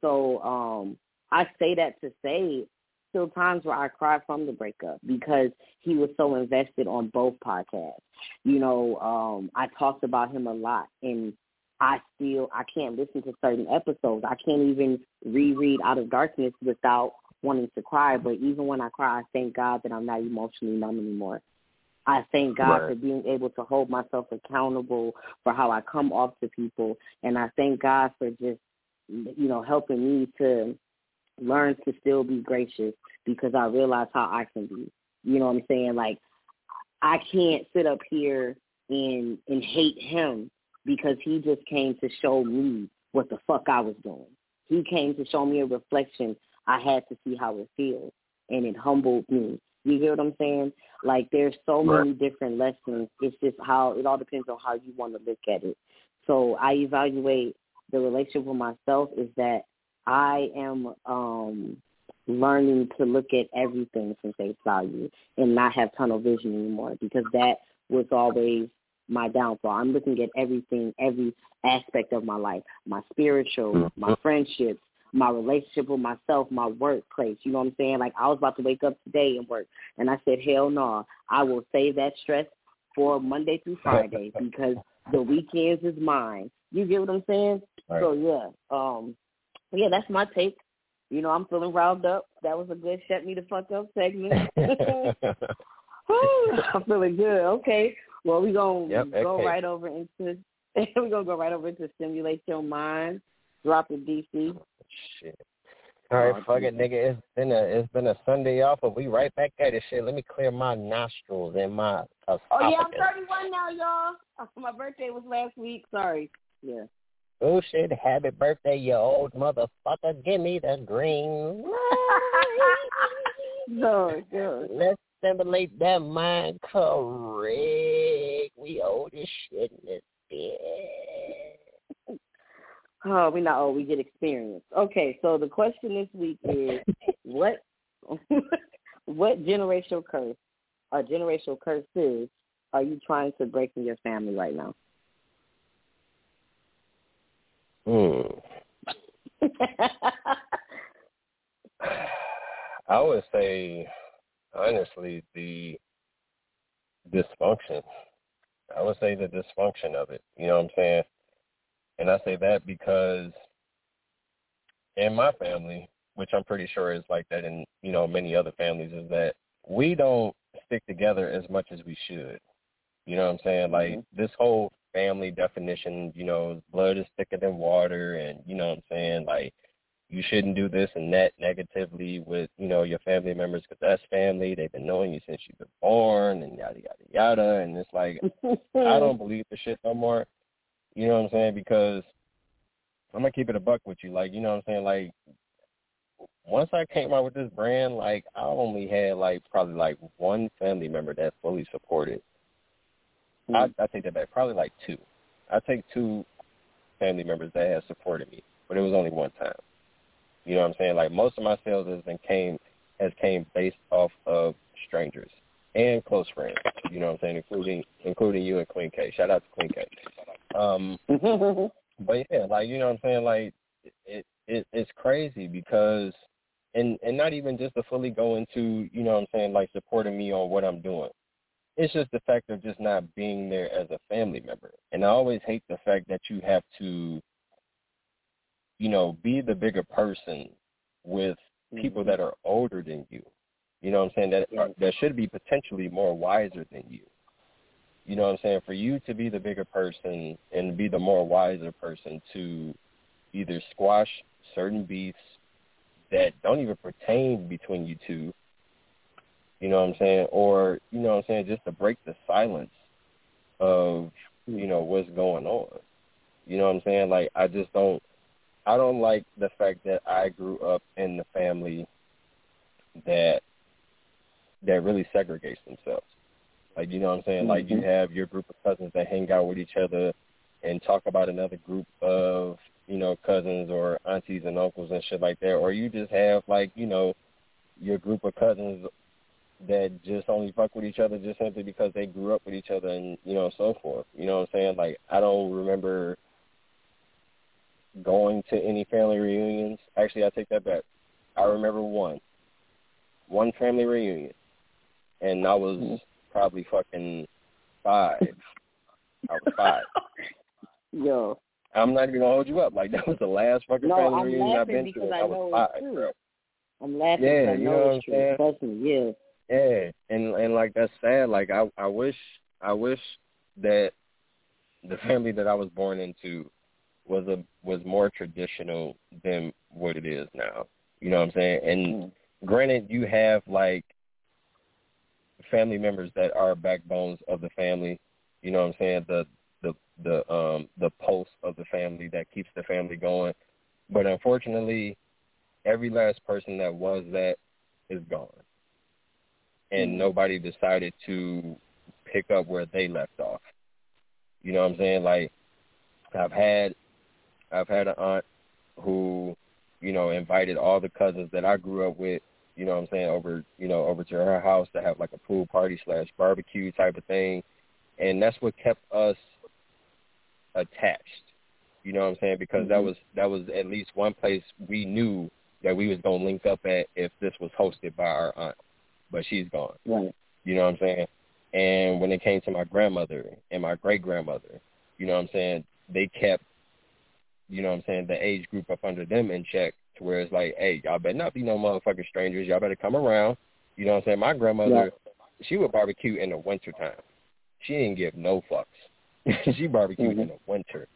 So um I say that to say still times where I cry from the breakup because he was so invested on both podcasts. You know, um I talked about him a lot and I still I can't listen to certain episodes. I can't even reread Out of Darkness without wanting to cry. But even when I cry, I thank God that I'm not emotionally numb anymore. I thank God right. for being able to hold myself accountable for how I come off to people, and I thank God for just you know helping me to learn to still be gracious because I realize how I can be. You know what I'm saying? Like I can't sit up here and and hate him because he just came to show me what the fuck I was doing. He came to show me a reflection. I had to see how it feels, and it humbled me. You hear what I'm saying? Like there's so many different lessons. It's just how it all depends on how you want to look at it. So I evaluate the relationship with myself is that I am um learning to look at everything from face value and not have tunnel vision anymore because that was always my downfall. I'm looking at everything, every aspect of my life, my spiritual, mm-hmm. my friendships, my relationship with myself, my workplace. You know what I'm saying? Like I was about to wake up today and work, and I said, hell no, I will save that stress for Monday through Friday because the weekends is mine. You get what I'm saying? Right. So yeah, um, yeah, that's my take. You know, I'm feeling riled up. That was a good shut me the fuck up segment. I'm feeling good. Okay. Well, we gonna yep, go okay. right over into we're gonna go right over into stimulate your mind. Drop it, DC. Shit. All right, oh, fuck it, nigga. It's been a it's been a Sunday off, but we right back at it. Shit, let me clear my nostrils and my. Oh yeah, I'm 31 now, y'all. My birthday was last week. Sorry. Yeah. Oh shit! Happy birthday, you old motherfucker! Give me the green. no, oh, no. Let's stimulate that mind correct. We old as shit in this bitch. Oh, we not old. We get experience. Okay, so the question this week is what what generational curse or generational curses are you trying to break in your family right now? Hmm. I would say honestly the dysfunction. I would say the dysfunction of it. You know what I'm saying? And I say that because in my family, which I'm pretty sure is like that in, you know, many other families, is that we don't stick together as much as we should. You know what I'm saying? Like mm-hmm. this whole family definition, you know, blood is thicker than water, and you know what I'm saying, like you shouldn't do this and that negatively with you know your family members because that's family. They've been knowing you since you've been born, and yada yada yada. And it's like I don't believe the shit no more. You know what I'm saying? Because I'm gonna keep it a buck with you. Like you know what I'm saying? Like once I came out with this brand, like I only had like probably like one family member that fully supported. Mm-hmm. I, I take that back. Probably like two. I take two family members that have supported me, but it was only one time. You know what I'm saying? Like most of my sales has been came has came based off of strangers and close friends. You know what I'm saying, including including you and Queen K. Shout out to Queen K. Um, but yeah, like you know what I'm saying, like it, it it's crazy because and and not even just to fully go into you know what I'm saying like supporting me on what I'm doing. It's just the fact of just not being there as a family member. And I always hate the fact that you have to you know, be the bigger person with people mm-hmm. that are older than you. You know what I'm saying? That are, that should be potentially more wiser than you. You know what I'm saying? For you to be the bigger person and be the more wiser person to either squash certain beefs that don't even pertain between you two, you know what I'm saying? Or, you know what I'm saying, just to break the silence of, you know, what's going on. You know what I'm saying? Like I just don't I don't like the fact that I grew up in the family that that really segregates themselves. Like you know what I'm saying? Mm-hmm. Like you mm-hmm. have your group of cousins that hang out with each other and talk about another group of, you know, cousins or aunties and uncles and shit like that. Or you just have like, you know, your group of cousins that just only fuck with each other just simply because they grew up with each other and, you know, so forth. You know what I'm saying? Like I don't remember going to any family reunions. Actually, I take that back. I remember one, one family reunion, and I was mm-hmm. probably fucking five. I was five. Yo. I'm not even gonna hold you up. Like that was the last fucking no, family I'm reunion I've been to. I, I was five. I'm laughing yeah, because I you know, know it's true. Trust me, yeah. Yeah, and and like that's sad. Like I I wish I wish that the family that I was born into was a was more traditional than what it is now. You know what I'm saying? And mm. granted, you have like family members that are backbones of the family. You know what I'm saying? The the the um the pulse of the family that keeps the family going. But unfortunately, every last person that was that is gone. And mm nobody decided to pick up where they left off. You know what I'm saying? Like I've had I've had an aunt who, you know, invited all the cousins that I grew up with, you know what I'm saying, over, you know, over to her house to have like a pool party slash barbecue type of thing. And that's what kept us attached. You know what I'm saying? Because mm-hmm. that was that was at least one place we knew that we was gonna link up at if this was hosted by our aunt. But she's gone. Right. You know what I'm saying? And when it came to my grandmother and my great grandmother, you know what I'm saying, they kept you know what I'm saying, the age group up under them in check to where it's like, hey, y'all better not be no motherfucking strangers. Y'all better come around. You know what I'm saying? My grandmother, yeah. she would barbecue in the winter time. She didn't give no fucks. she barbecued mm-hmm. in the winter.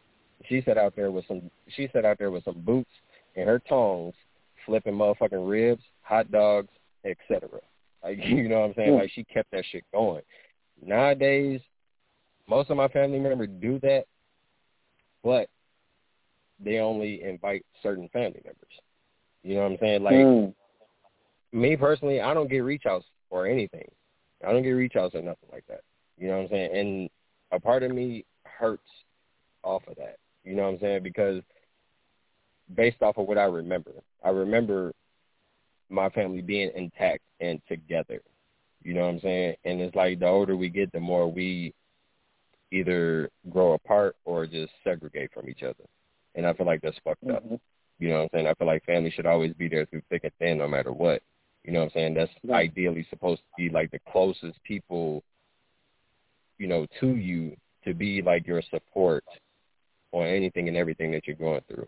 She sat out there with some she sat out there with some boots and her tongs flipping motherfucking ribs, hot dogs, etc. Like you know what I'm saying? Like she kept that shit going. Nowadays, most of my family members do that, but they only invite certain family members. You know what I'm saying? Like mm. me personally, I don't get reach outs or anything. I don't get reach outs or nothing like that. You know what I'm saying? And a part of me hurts off of that. You know what I'm saying? Because based off of what I remember, I remember my family being intact and together. You know what I'm saying? And it's like the older we get, the more we either grow apart or just segregate from each other and I feel like that's fucked mm-hmm. up. You know what I'm saying? I feel like family should always be there through thick and thin, no matter what. You know what I'm saying? That's right. ideally supposed to be like the closest people, you know, to you to be like your support on anything and everything that you're going through.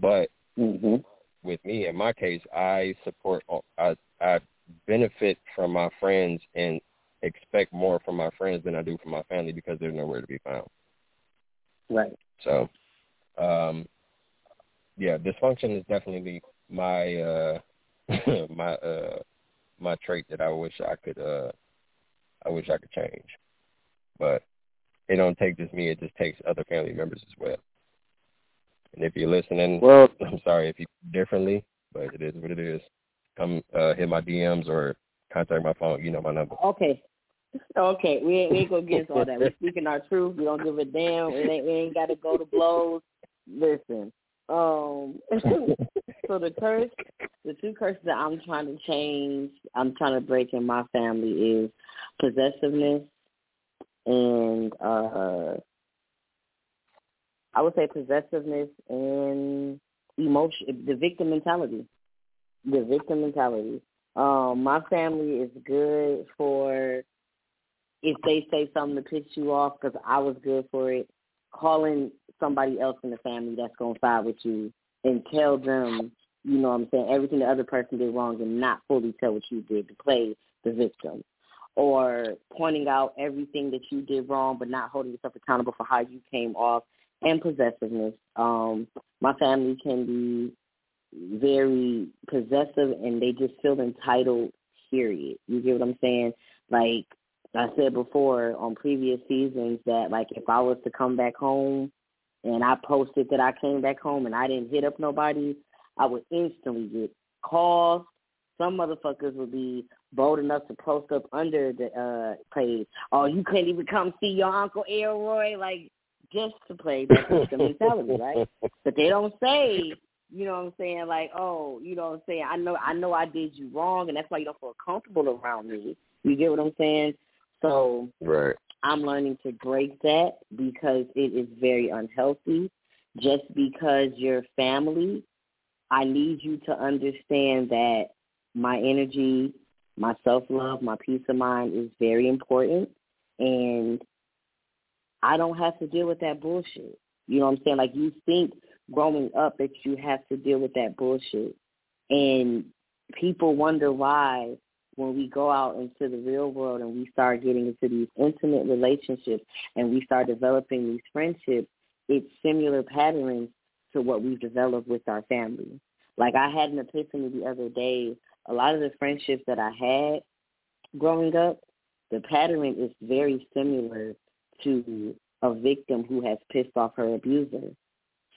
But mm-hmm. With me, in my case, I support, I, I benefit from my friends and expect more from my friends than I do from my family because they're nowhere to be found. Right. So, um, yeah, dysfunction is definitely my uh my uh my trait that I wish I could uh I wish I could change. But it don't take just me, it just takes other family members as well. And if you're listening, well, I'm sorry if you differently, but it is what it is. Come uh, hit my DMs or contact my phone. You know my number. Okay. Okay, we ain't, we ain't gonna get into all that. We're speaking our truth. We don't give a damn. It ain't, we ain't got to go to blows. Listen, um, so the curse, the two curses that I'm trying to change, I'm trying to break in my family is possessiveness and uh I would say possessiveness and emotion, the victim mentality. The victim mentality. Um, my family is good for if they say something to piss you off because I was good for it. Calling somebody else in the family that's gonna side with you and tell them, you know what I'm saying, everything the other person did wrong and not fully tell what you did to play the victim. Or pointing out everything that you did wrong but not holding yourself accountable for how you came off and possessiveness. Um, my family can be very possessive and they just feel entitled, period. You get what I'm saying? Like I said before on previous seasons that like if I was to come back home and I posted that I came back home and I didn't hit up nobody, I would instantly get calls. Some motherfuckers would be bold enough to post up under the uh page. Oh, you couldn't even come see your uncle Elroy, like just to play that system mentality, right? But they don't say, you know what I'm saying, like, oh, you know what I'm saying, I know I know I did you wrong and that's why you don't feel comfortable around me. You get what I'm saying? So Right. I'm learning to break that because it is very unhealthy. Just because you're family, I need you to understand that my energy, my self love, my peace of mind is very important and I don't have to deal with that bullshit. You know what I'm saying? Like you think growing up that you have to deal with that bullshit. And people wonder why when we go out into the real world and we start getting into these intimate relationships and we start developing these friendships, it's similar patterns to what we've developed with our family. Like I had an epiphany the other day. A lot of the friendships that I had growing up, the pattern is very similar to a victim who has pissed off her abuser.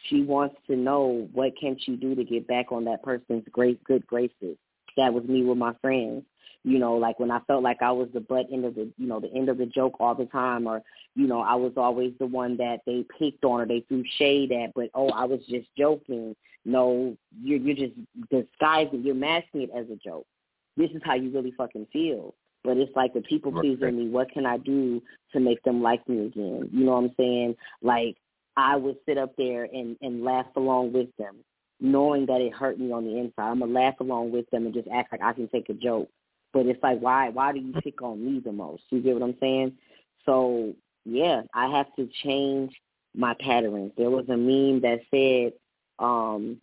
She wants to know what can she do to get back on that person's great good graces. That was me with my friends. You know, like when I felt like I was the butt end of the you know, the end of the joke all the time or, you know, I was always the one that they picked on or they threw shade at, but oh, I was just joking. No, you're you're just disguising, you're masking it as a joke. This is how you really fucking feel. But it's like the people pleasing in me. What can I do to make them like me again? You know what I'm saying? Like I would sit up there and and laugh along with them, knowing that it hurt me on the inside. I'm gonna laugh along with them and just act like I can take a joke. But it's like, why why do you pick on me the most? You get what I'm saying? So yeah, I have to change my patterns. There was a meme that said, um,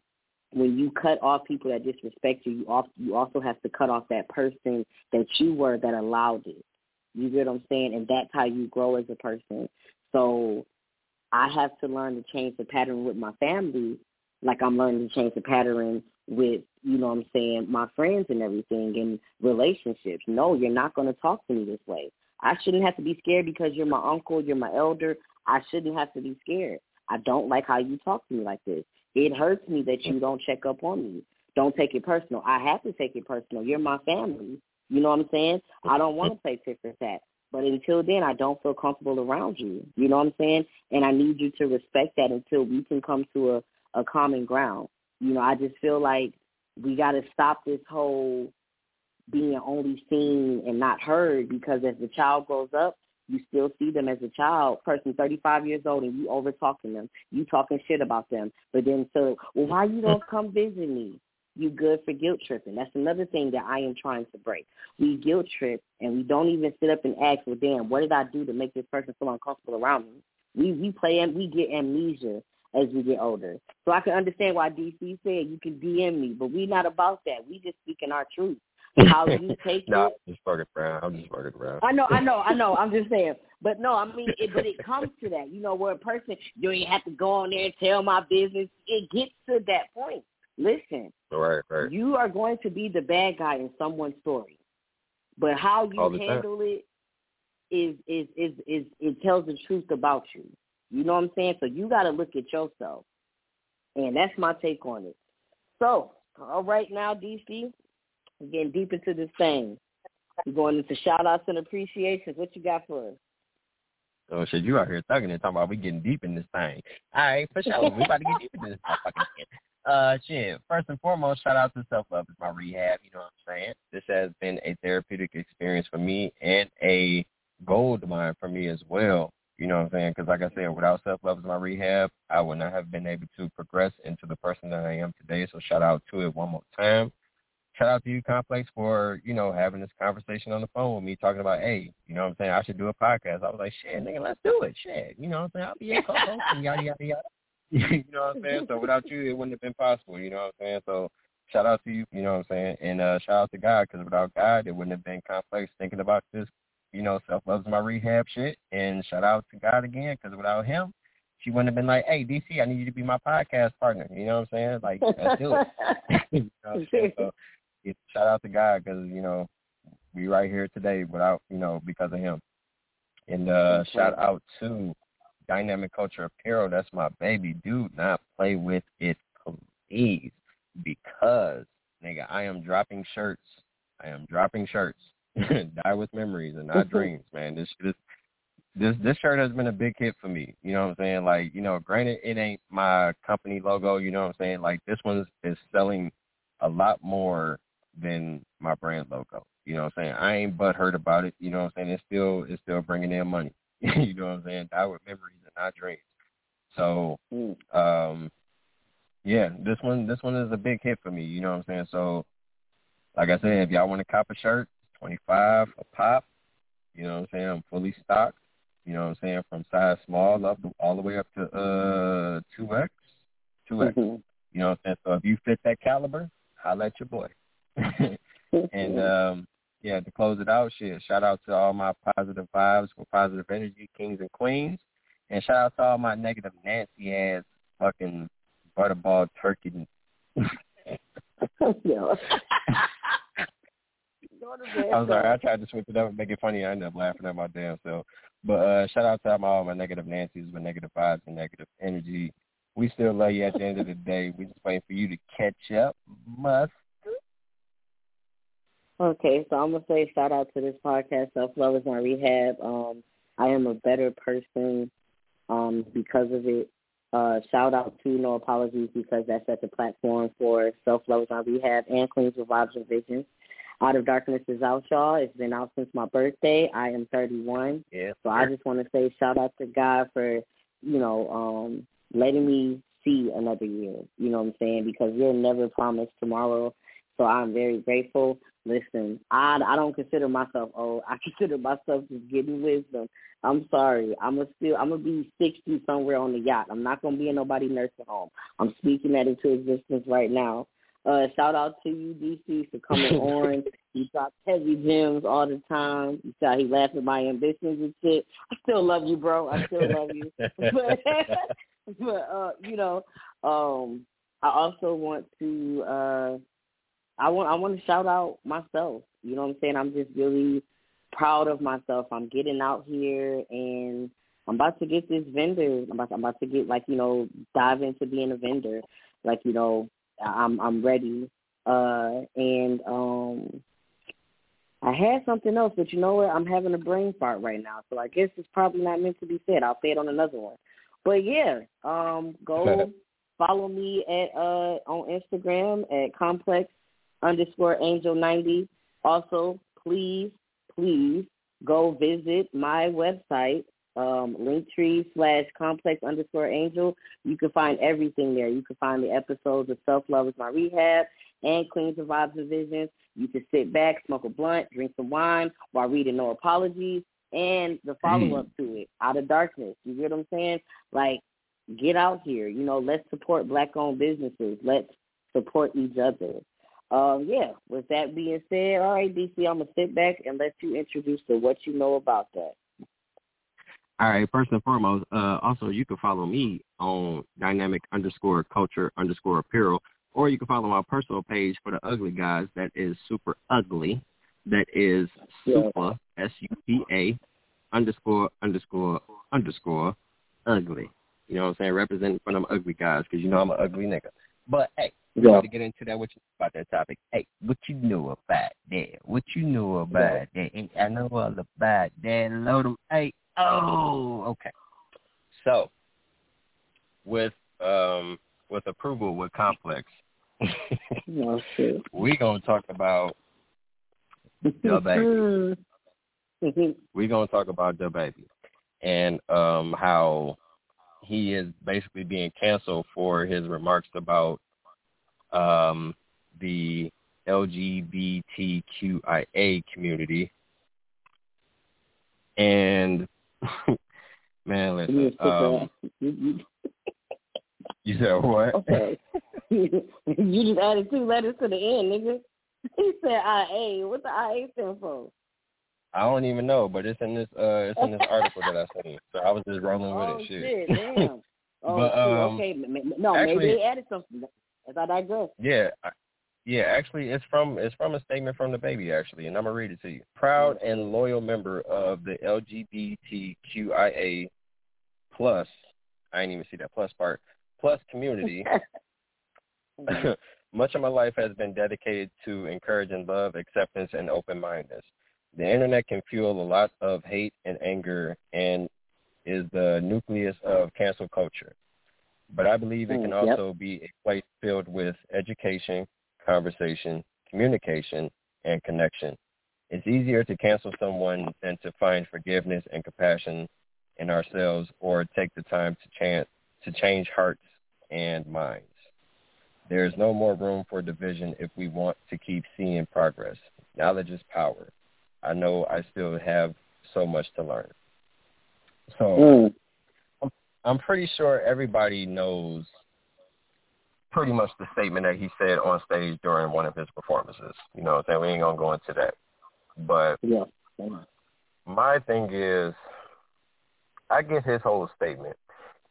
when you cut off people that disrespect you, you also, you also have to cut off that person that you were that allowed it. You get what I'm saying? And that's how you grow as a person. So I have to learn to change the pattern with my family, like I'm learning to change the pattern with, you know what I'm saying, my friends and everything and relationships. No, you're not going to talk to me this way. I shouldn't have to be scared because you're my uncle, you're my elder. I shouldn't have to be scared. I don't like how you talk to me like this. It hurts me that you don't check up on me. Don't take it personal. I have to take it personal. You're my family. You know what I'm saying? I don't want to play tit for tat. But until then, I don't feel comfortable around you. You know what I'm saying? And I need you to respect that until we can come to a, a common ground. You know, I just feel like we got to stop this whole being only seen and not heard because as the child grows up, you still see them as a child person 35 years old and you over talking them. You talking shit about them. But then so well why you don't come visit me? You good for guilt tripping. That's another thing that i am trying to break. We guilt trip and we don't even sit up and ask well damn what did i do to make this person feel uncomfortable around me? We we play and we get amnesia as we get older. So I can understand why DC said you can DM me, but we not about that. We just speaking our truth how you take no, it. I'm just fucking around. I'm just fucking around. I know, I know, I know. I'm just saying. But no, I mean, it, but it comes to that, you know, where a person you ain't have to go on there and tell my business. It gets to that point. Listen, right, right. You are going to be the bad guy in someone's story, but how you handle time. it is is is is it tells the truth about you. You know what I'm saying? So you got to look at yourself, and that's my take on it. So, all right now, DC, we're getting deep into this thing. We're going into shout outs and appreciations. What you got for us? Oh shit, you out here thugging and talking about we getting deep in this thing. All right, for sure. we about to get deep in this fucking thing. Uh shit. First and foremost, shout out to Self Love is my rehab, you know what I'm saying? This has been a therapeutic experience for me and a gold mine for me as well. You know what I'm saying? Because like I said, without self love as my rehab, I would not have been able to progress into the person that I am today. So shout out to it one more time. Shout out to you, Complex, for you know having this conversation on the phone with me, talking about, hey, you know what I'm saying? I should do a podcast. I was like, shit, nigga, let's do it. Shit, you know what I'm saying? I'll be a co-host and yada yada yada. you know what I'm saying? So without you, it wouldn't have been possible. You know what I'm saying? So shout out to you. You know what I'm saying? And uh, shout out to God because without God, it wouldn't have been complex thinking about this you know, self love's my rehab shit. And shout out to God again, because without him, she wouldn't have been like, "Hey, DC, I need you to be my podcast partner." You know what I'm saying? Like, let's do it. you know what I'm saying? So, yeah, shout out to God because you know we right here today without you know because of him. And uh shout out to Dynamic Culture Apparel. That's my baby. Do not play with it, please, because nigga, I am dropping shirts. I am dropping shirts Die with memories and not dreams, man. This this this this shirt has been a big hit for me. You know what I'm saying? Like, you know, granted it ain't my company logo, you know what I'm saying? Like this one is selling a lot more than my brand logo. You know what I'm saying? I ain't but hurt about it. You know what I'm saying? It's still it's still bringing in money. you know what I'm saying? Die with memories and not dreams. So, mm. um, yeah, this one this one is a big hit for me. You know what I'm saying? So, like I said, if y'all want to cop a shirt, 25 a pop. You know what I'm saying? I'm fully stocked. You know what I'm saying? From size small up to, all the way up to uh 2X. 2X. Mm-hmm. You know what I'm saying? So if you fit that caliber, holla at your boy. and um yeah, to close it out, shit, shout out to all my positive vibes for positive energy, kings and queens. And shout out to all my negative Nancy ass fucking butterball turkey. I'm sorry. I tried to switch it up and make it funny. I ended up laughing at my damn self. But uh, shout out to all my negative Nancy's with negative vibes and negative energy. We still love you at the end of the day. We just waiting for you to catch up. Must. Okay, so I'm gonna say shout out to this podcast. Self love is my rehab. Um, I am a better person um, because of it. Uh, shout out to No Apologies because that's at the platform for Self Love is my rehab and Queens with Vibes and Visions. Out of Darkness is out, y'all. It's been out since my birthday. I am 31. Yeah. So I just want to say shout out to God for, you know, um, letting me see another year. You know what I'm saying? Because you'll never promise tomorrow. So I'm very grateful. Listen, I I don't consider myself old. I consider myself just getting wisdom. I'm sorry. I'm gonna still I'm gonna be sixty somewhere on the yacht. I'm not gonna be in nobody nursing home. I'm speaking that into existence right now. Uh, shout out to you, DC, for coming on. You drop heavy gems all the time. You saw he laughed at my ambitions and shit. I still love you, bro. I still love you. but, but uh, you know, um, I also want to uh, I want I want to shout out myself. You know what I'm saying? I'm just really proud of myself. I'm getting out here and I'm about to get this vendor. I'm about, I'm about to get like you know dive into being a vendor. Like you know I'm I'm ready. Uh, and um, I had something else, but you know what? I'm having a brain fart right now, so I guess it's probably not meant to be said. I'll say it on another one. But yeah, um, go follow me at uh on Instagram at complex underscore angel ninety. Also, please, please go visit my website um, Linktree slash complex underscore angel. You can find everything there. You can find the episodes of Self Love is My Rehab and Queens of Vibes and Visions. You can sit back, smoke a blunt, drink some wine while reading No Apologies and the follow up mm. to it, Out of Darkness. You get what I'm saying? Like, get out here. You know, let's support black owned businesses. Let's support each other. Um, yeah, with that being said, all right, DC, I'm going to sit back and let you introduce to what you know about that. All right, first and foremost, uh, also you can follow me on dynamic underscore culture underscore apparel, or you can follow my personal page for the ugly guys. That is super ugly. That is super S U P A underscore underscore underscore ugly. You know what I'm saying? Representing for them ugly guys because you know I'm an ugly nigga. But hey, yeah. to get into that, what you know about that topic? Hey, what you know about that? What you know about that? Hey, I know all about that. Load them. Hey, oh, okay. So, with um with approval with complex, oh, we gonna talk about the baby. we gonna talk about DaBaby and um how he is basically being canceled for his remarks about um, the LGBTQIA community. And man, listen. Um, you said what? Okay. you just added two letters to the end, nigga. He said IA. What's the IA stand for? I don't even know, but it's in this uh it's in this article that I seen. So I was just rolling with oh, it. Shit, damn. Oh, but, um, okay. No, actually, maybe they added something. As I digress. Yeah, yeah. Actually, it's from it's from a statement from DaBaby actually, and I'm gonna read it to you. Proud and loyal member of the LGBTQIA plus. I didn't even see that plus part. Plus community. Much of my life has been dedicated to encouraging love, acceptance, and open-mindedness. The internet can fuel a lot of hate and anger and is the nucleus of cancel culture. But I believe it can mm, also be a place filled with education, conversation, communication, and connection. It's easier to cancel someone than to find forgiveness and compassion in ourselves or take the time to, chant, to change hearts and minds. There is no more room for division if we want to keep seeing progress. Knowledge is power. I know I still have so much to learn. So mm. I'm, I'm pretty sure everybody knows pretty much the statement that he said on stage during one of his performances. You know what I'm saying? We ain't going to go into that. But yeah. my thing is, I get his whole statement.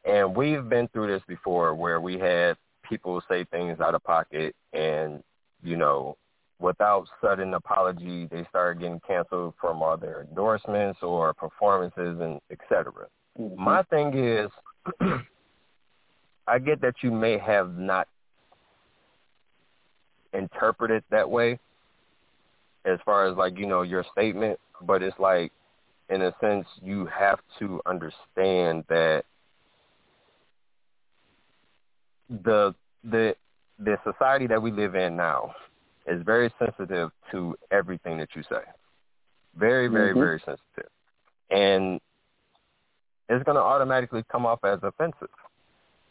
And we've been through this before where we had people say things out of pocket and, you know, without sudden apology, they started getting canceled from all their endorsements or performances and et cetera. Mm-hmm. My thing is, I get that you may have not interpreted that way as far as like, you know, your statement, but it's like, in a sense, you have to understand that the the the society that we live in now is very sensitive to everything that you say. Very, very, mm-hmm. very sensitive. And it's going to automatically come off as offensive.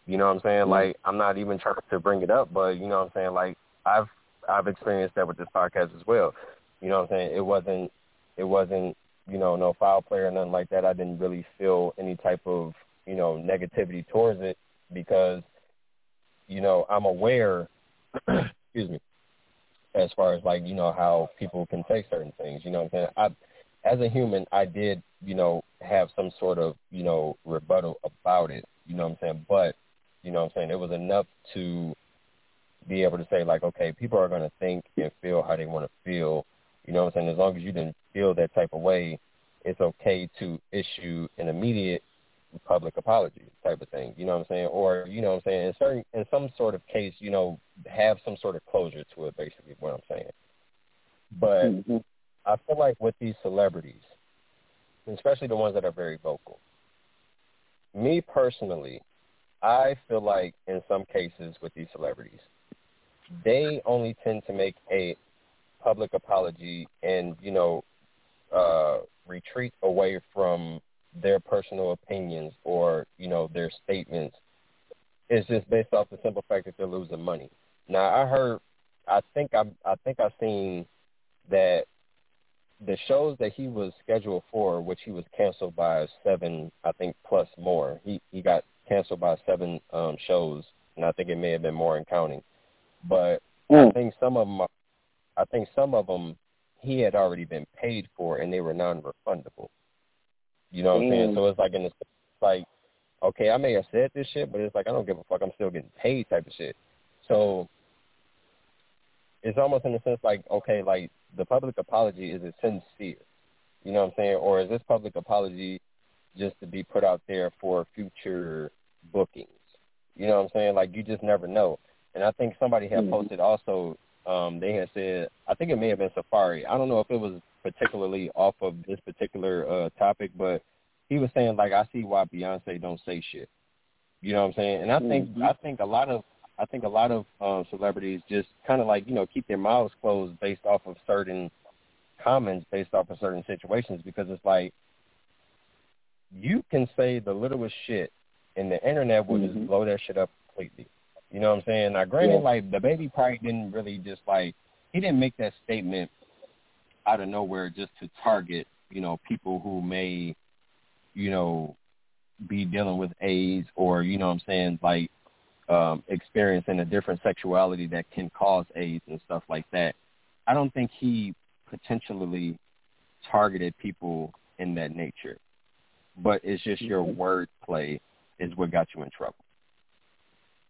You know what I'm saying? Mm-hmm. Like I'm not even trying to bring it up, but you know what I'm saying? Like I've I've experienced that with this podcast as well. You know what I'm saying? It wasn't it wasn't, you know, no foul play or nothing like that. I didn't really feel any type of, you know, negativity towards it because, you know, I'm aware excuse me, as far as like you know how people can say certain things. You know what I'm saying? I, as a human, I did you know have some sort of you know rebuttal about it. You know what I'm saying? But you know what I'm saying it was enough to be able to say like, okay, people are going to think and feel how they want to feel. You know what I'm saying? As long as you didn't feel that type of way, it's okay to issue an immediate public apology type of thing. You know what I'm saying? Or you know what I'm saying? In certain in some sort of case, you know, have some sort of closure to it. Basically, what I'm saying. But mm-hmm. I feel like with these celebrities, especially the ones that are very vocal, me personally, I feel like in some cases with these celebrities, they only tend to make a public apology and you know uh retreat away from their personal opinions or you know their statements it's just based off the simple fact that they're losing money. Now I heard, I think I I think I seen that the shows that he was scheduled for, which he was canceled by seven, I think plus more. He he got canceled by seven um shows, and I think it may have been more in counting. But mm. I think some of them, I think some of them, he had already been paid for, and they were non-refundable. You know what I'm saying? So it's like in the like, okay, I may have said this shit, but it's like I don't give a fuck. I'm still getting paid type of shit. So it's almost in a sense like, okay, like the public apology is it sincere? You know what I'm saying? Or is this public apology just to be put out there for future bookings? You know what I'm saying? Like you just never know. And I think somebody had mm-hmm. posted also. Um, they had said, I think it may have been Safaree. I don't know if it was particularly off of this particular uh, topic, but he was saying like, I see why Beyonce don't say shit. You know what I'm saying? And I think mm-hmm. I think a lot of I think a lot of um, celebrities just kind of like you know keep their mouths closed based off of certain comments, based off of certain situations, because it's like you can say the littlest shit, and the internet will mm-hmm. just blow that shit up completely. You know what I'm saying? Now, granted, yeah. like DaBaby probably didn't really just like he didn't make that statement out of nowhere just to target you know people who may you know be dealing with AIDS or you know what I'm saying like um, experiencing a different sexuality that can cause AIDS and stuff like that. I don't think he potentially targeted people in that nature, but it's just your mm-hmm. wordplay is what got you in trouble.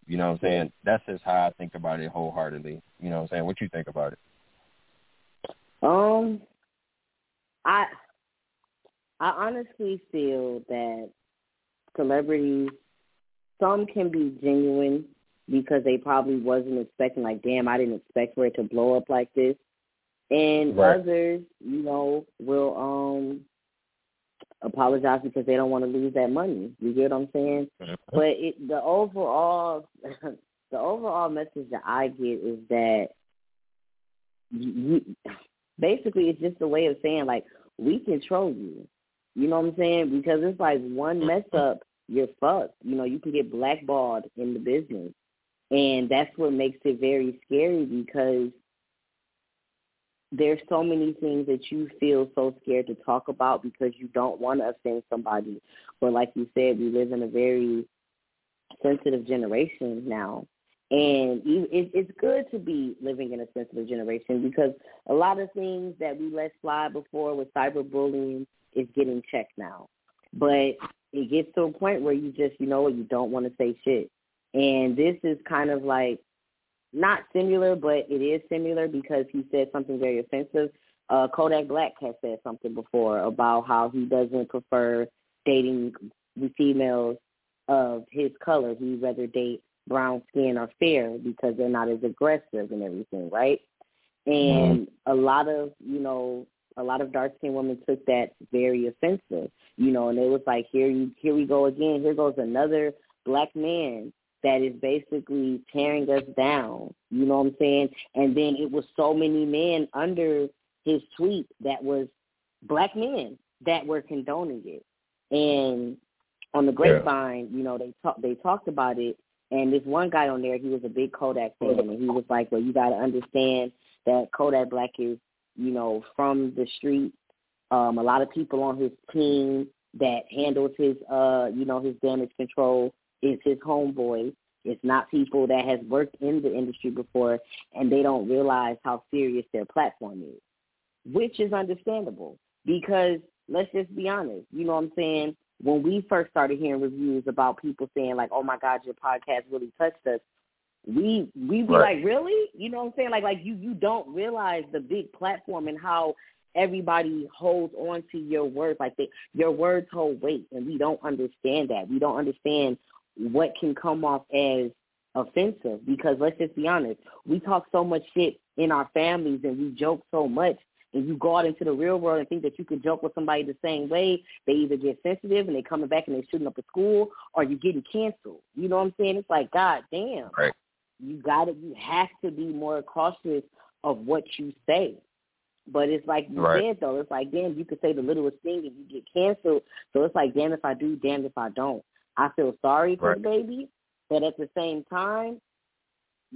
You know what I'm saying? That's just how I think about it wholeheartedly. You know what I'm saying? What you think about it? Um, I I honestly feel that celebrities some can be genuine because they probably wasn't expecting like, damn, I didn't expect for it to blow up like this. And right. others, you know, will um apologize because they don't want to lose that money. You get what I'm saying? Mm-hmm. But it the overall the overall message that I get is that you, basically it's just a way of saying like we control you. You know what I'm saying? Because it's like one mess up you're fucked. You know, you can get blackballed in the business. And that's what makes it very scary because there's so many things that you feel so scared to talk about because you don't want to offend somebody. But like you said, we live in a very sensitive generation now. And it's good to be living in a sensitive generation because a lot of things that we let slide before with cyberbullying is getting checked now. But it gets to a point where you just, you know what, you don't want to say shit. And this is kind of like not similar, but it is similar because he said something very offensive. Uh, Kodak Black has said something before about how he doesn't prefer dating the females of his color. He'd rather date brown skin or fair because they're not as aggressive and everything, right? And mm-hmm. a lot of, you know, a lot of dark skinned women took that very offensive, you know, and it was like here you here we go again. Here goes another black man that is basically tearing us down. You know what I'm saying? And then it was so many men under his tweet that was black men that were condoning it. And on the grapevine, yeah. you know, they talked they talked about it and this one guy on there, he was a big Kodak fan and he was like, Well, you gotta understand that Kodak Black is you know, from the street. Um, a lot of people on his team that handles his, uh, you know, his damage control is his homeboy. It's not people that has worked in the industry before and they don't realize how serious their platform is, which is understandable because let's just be honest. You know what I'm saying? When we first started hearing reviews about people saying like, "Oh my God, your podcast really touched us," we we be right. like, really? You know what I'm saying? Like like you you don't realize the big platform and how everybody holds on to your words. Like they, your words hold weight, and we don't understand that. We don't understand what can come off as offensive because let's just be honest, we talk so much shit in our families and we joke so much and you go out into the real world and think that you can joke with somebody the same way, they either get sensitive and they coming back and they shooting up a school or you're getting canceled. You know what I'm saying? It's like, God damn. Right you got to you have to be more cautious of what you say. But it's like you right. said though, it's like damn, you could say the littlest thing and you get canceled. So it's like damn if I do, damn if I don't. I feel sorry for right. DaBaby, but at the same time,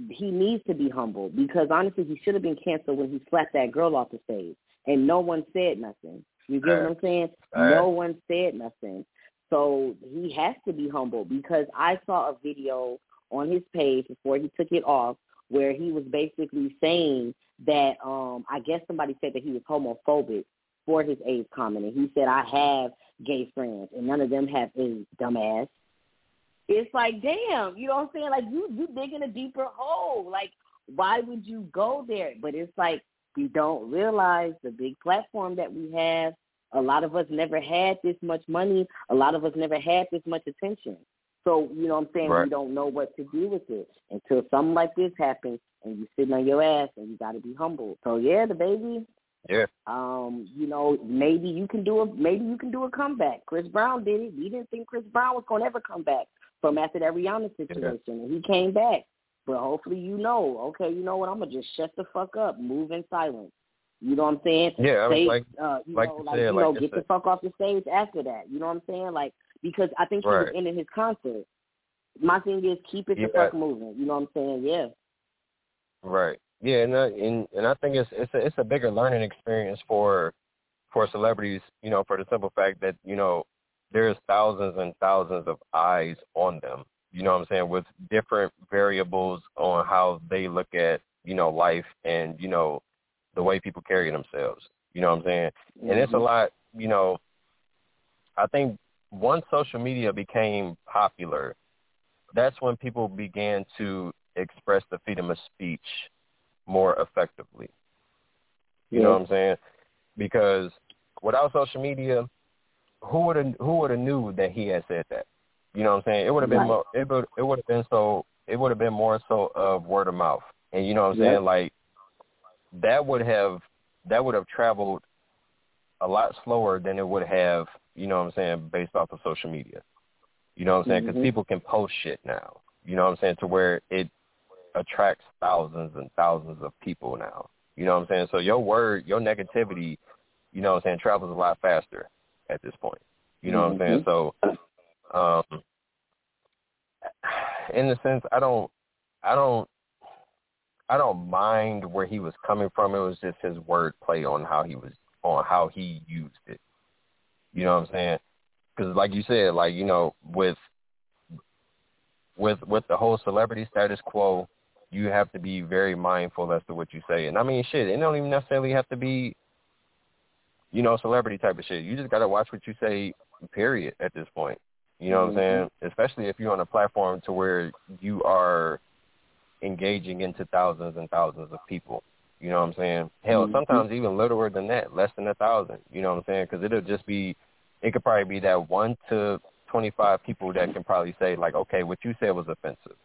he needs to be humble because honestly, he should have been canceled when he slapped that girl off the stage, and no one said nothing. You get right. what I'm saying? No one said nothing. So he has to be humble because I saw a video on his page before he took it off where he was basically saying that um I guess somebody said that he was homophobic for his AIDS comment and he said I have gay friends, and none of them have a dumbass. It's like, damn, you know what I'm saying? Like you, you digging a deeper hole. Like, why would you go there? But it's like we don't realize the big platform that we have. A lot of us never had this much money. A lot of us never had this much attention. So, you know what I'm saying? Right. We don't know what to do with it until something like this happens and you're sitting on your ass and you got to be humble. So, yeah, DaBaby, Yeah. um, you know, maybe you can do a maybe you can do a comeback. Chris Brown did it. We didn't think Chris Brown was gonna ever come back from after that Rihanna situation, and he came back. But hopefully, you know, okay, you know what? I'm gonna just shut the fuck up, move in silence. You know what I'm saying? Yeah, I mean, Say, like- uh, you like know, like said, you know, you get the fuck off the stage after that. You know what I'm saying? Like because I think he was ending his concert. My thing is keep it the fuck moving. You know what I'm saying? Yeah. Right. Yeah, and I, and and I think it's it's a it's a bigger learning experience for for celebrities, you know, for the simple fact that, you know, there's thousands and thousands of eyes on them. You know what I'm saying, with different variables on how they look at, you know, life and, you know, the way people carry themselves. You know what I'm saying? And it's a Mhm. lot, you know, I think once social media became popular, that's when people began to express the freedom of speech more effectively. You know what I'm saying? Because without social media, who would have who would have knew that he had said that? You know what I'm saying? It would have been Right. more, it would it would have been so it would have been more so of word of mouth. And you know what I'm Yep. saying? Like that would have that would have traveled a lot slower than it would have, you know what I'm saying, based off of social media. You know what I'm saying? Because Mhm. people can post shit now. You know what I'm saying? To where it attracts thousands and thousands of people now. You know what I'm saying? So your word, your negativity, you know what I'm saying, travels a lot faster at this point. You know what I'm saying? So um in the sense I don't I don't I don't mind where he was coming from. It was just his word play on how he was on how he used it. You know what I'm saying? Because like you said, like you know, with with with the whole celebrity status quo, you have to be very mindful as to what you say. And I mean, shit, it don't even necessarily have to be, you know, celebrity type of shit. You just gotta watch what you say. Period. At this point, you know what I'm saying? Especially if you're on a platform to where you are engaging into thousands and thousands of people. You know what I'm saying? Hell, Mhm. sometimes even littler than that, less than a thousand. You know what I'm saying? Because it'll just be, it could probably be that one to 25 people that can probably say like, okay, what you said was offensive.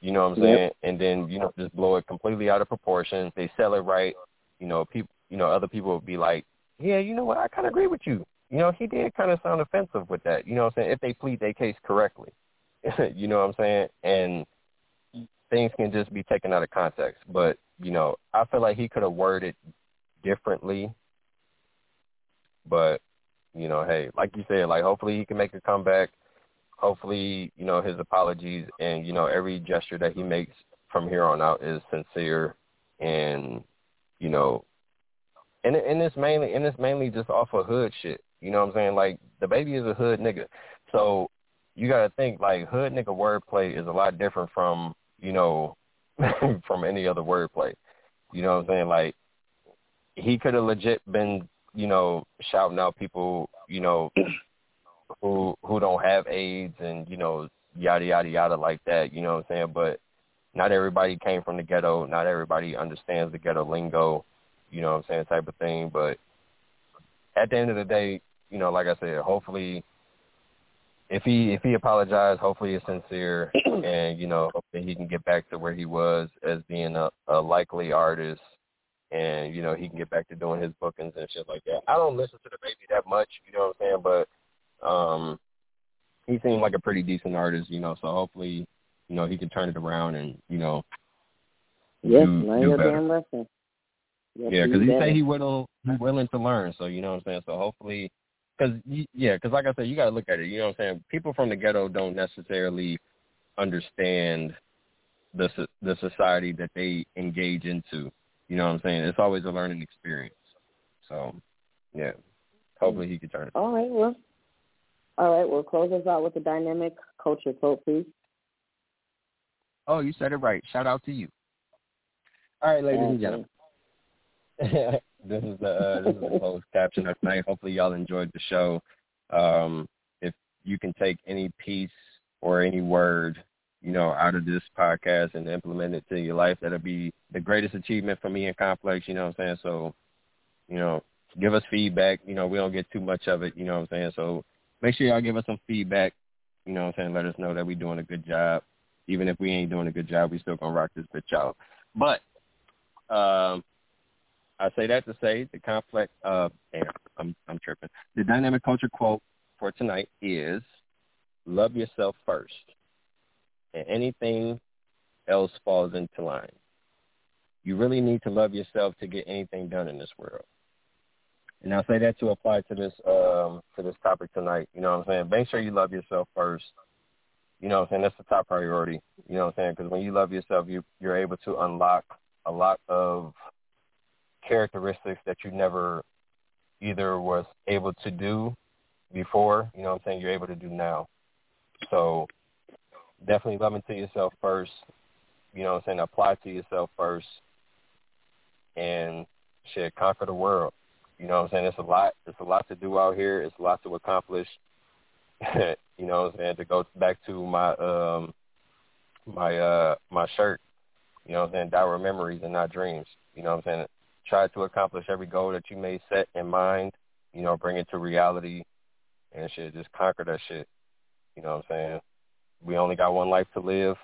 You know what I'm Yep. saying? And then you know just blow it completely out of proportion. They sell it right. You know, people. You know, other people would be like, yeah, you know what? I kind of agree with you. You know, he did kind of sound offensive with that. You know what I'm saying? If they plead their case correctly. you know what I'm saying? And things can just be taken out of context. But, you know, I feel like he could have worded differently. But, you know, hey, like you said, like hopefully he can make a comeback. Hopefully, you know, his apologies and, you know, every gesture that he makes from here on out is sincere and, you know, and and it's mainly and it's mainly just off of hood shit. You know what I'm saying? Like DaBaby is a hood nigga. So you gotta think like hood nigga wordplay is a lot different from, you know, from any other wordplay. You know what I'm saying? Like he could have legit been, you know, shouting out people, you know, who who don't have AIDS and, you know, yada yada yada like that, you know what I'm saying? But not everybody came from the ghetto, not everybody understands the ghetto lingo, you know what I'm saying, type of thing. But at the end of the day, you know, like I said, hopefully if he if he apologized, hopefully it's sincere and, you know, hopefully he can get back to where he was as being a, a likely artist and, you know, he can get back to doing his bookings and shit like that. I don't listen to DaBaby that much, you know what I'm saying, but um he seemed like a pretty decent artist, you know, so hopefully, you know, he can turn it around and, you know, Yes, do, learn do your better. damn lesson. Yes, Yeah, because he said he willing he willing to learn. So you know what I'm saying. So hopefully, because yeah, because like I said, you got to look at it. You know what I'm saying. People from the ghetto don't necessarily understand the the society that they engage into. You know what I'm saying. It's always a learning experience. So yeah, hopefully he can turn it. All right, well, all right, well, close us out with the dynamic culture quote, please. Oh, you said it right. Shout out to you. All right, ladies and gentlemen. this is the uh, this is the closed caption of tonight. Hopefully y'all enjoyed the show. Um, if you can take any piece or any word, you know, out of this podcast and implement it to your life, that'll be the greatest achievement for me in Complex. You know what I'm saying? So, you know, give us feedback. You know, we don't get too much of it. You know what I'm saying? So make sure y'all give us some feedback. You know what I'm saying? Let us know that we're doing a good job. Even if we ain't doing a good job, we still gonna rock this bitch out. But um, I say that to say the complex. Uh, damn, I'm I'm tripping. The dynamic culture quote for tonight is, "Love yourself first, and anything else falls into line." You really need to love yourself to get anything done in this world. And I say that to apply to this um to this topic tonight. You know what I'm saying? Make sure you love yourself first. You know what I'm saying? That's the top priority. You know what I'm saying? Because when you love yourself, you you're able to unlock a lot of characteristics that you never either was able to do before. You know what I'm saying? You're able to do now. So definitely loving to yourself first. You know what I'm saying? Apply to yourself first, and shit, conquer the world. You know what I'm saying? It's a lot. It's a lot to do out here. It's a lot to accomplish. you know what I'm saying? To go back to my um my uh my shirt. You know what I'm saying? Dour memories and not dreams. You know what I'm saying? Try to accomplish every goal that you may set in mind. You know, bring it to reality and shit. Just conquer that shit. You know what I'm saying? We only got one life to live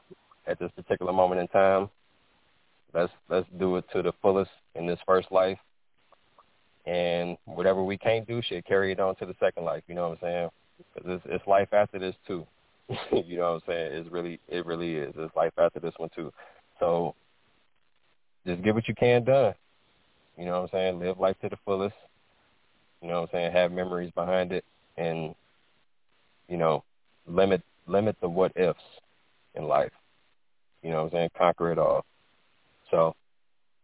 at this particular moment in time. Let's let's do it to the fullest in this first life and whatever we can't do, shit, carry it on to the second life. You know what I'm saying? Because it's, it's life after this too. you know what I'm saying? It's really, it really is. It's life after this one too. So just get what you can done. You know what I'm saying? Live life to the fullest. You know what I'm saying? Have memories behind it, and you know, limit limit the what ifs in life. You know what I'm saying? Conquer it all. So,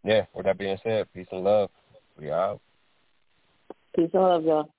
yeah. With that being said, peace and love. We out. And love, y'all.